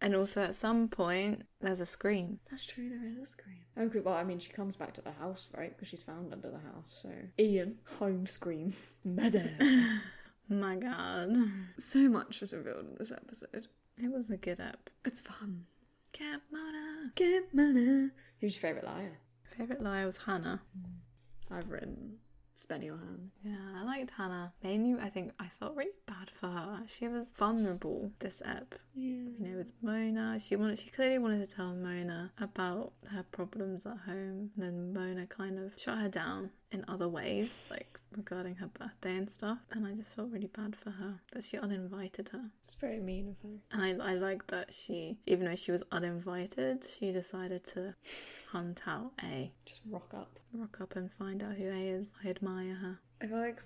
And also at some point, there's a scream. That's true, there is a scream. Okay, well, I mean, she comes back to the house, right? Because she's found under the house, so. Ian, home scream. Murder. My god. so much was revealed in this episode. It was a good app. It's fun. Cat Mona. Get money. Who's your favourite liar? Favorite liar was Hanna. I've written Spenny your Han. Yeah, I liked Hanna. Mainly, I think I felt really bad for her. She was vulnerable this ep. Yeah. You know, with Mona, she wanted, she clearly wanted to tell Mona about her problems at home. Then Mona kind of shut her down in other ways, like regarding her birthday and stuff. And I just felt really bad for her that she uninvited her. It's very mean of her. And I, I like that she, even though she was uninvited, she decided to hunt out A. Just rock up. Rock up and find out who A is. I admire her. I feel like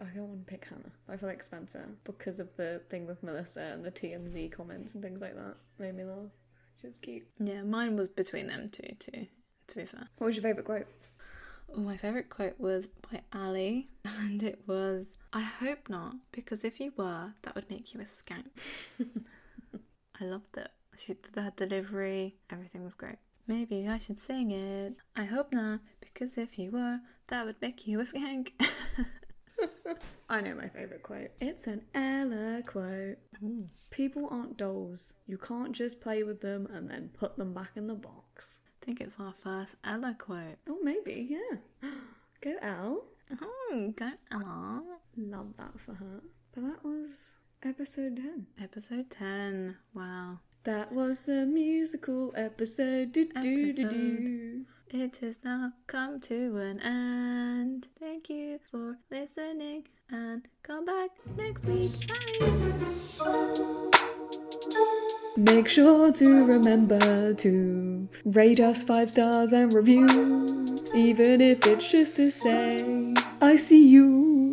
I don't want to pick Hanna. I feel like Spencer because of the thing with Melissa and the TMZ comments and things like that made me laugh. She was cute. Yeah, mine was between them two, too, to be fair. What was your favourite quote? Oh, my favourite quote was by Ali, and it was, I hope not, because if you were, that would make you a skank. I loved it. She did her delivery, everything was great. Maybe I should sing it. I hope not, because if you were, that would make you a skank. I know my favourite quote. It's an Ella quote. People aren't dolls. You can't just play with them and then put them back in the box. I think it's our first Ella quote. Oh, maybe, yeah. Go Elle. Oh, hmm, go Ella. Love that for her. But that was episode 10. Episode 10. Wow. That was the musical episode. Do, do, do, do. It has now come to an end. Thank you for listening and come back next week. Bye. Make sure to remember to rate us five stars and review, even if it's just to say, I see you.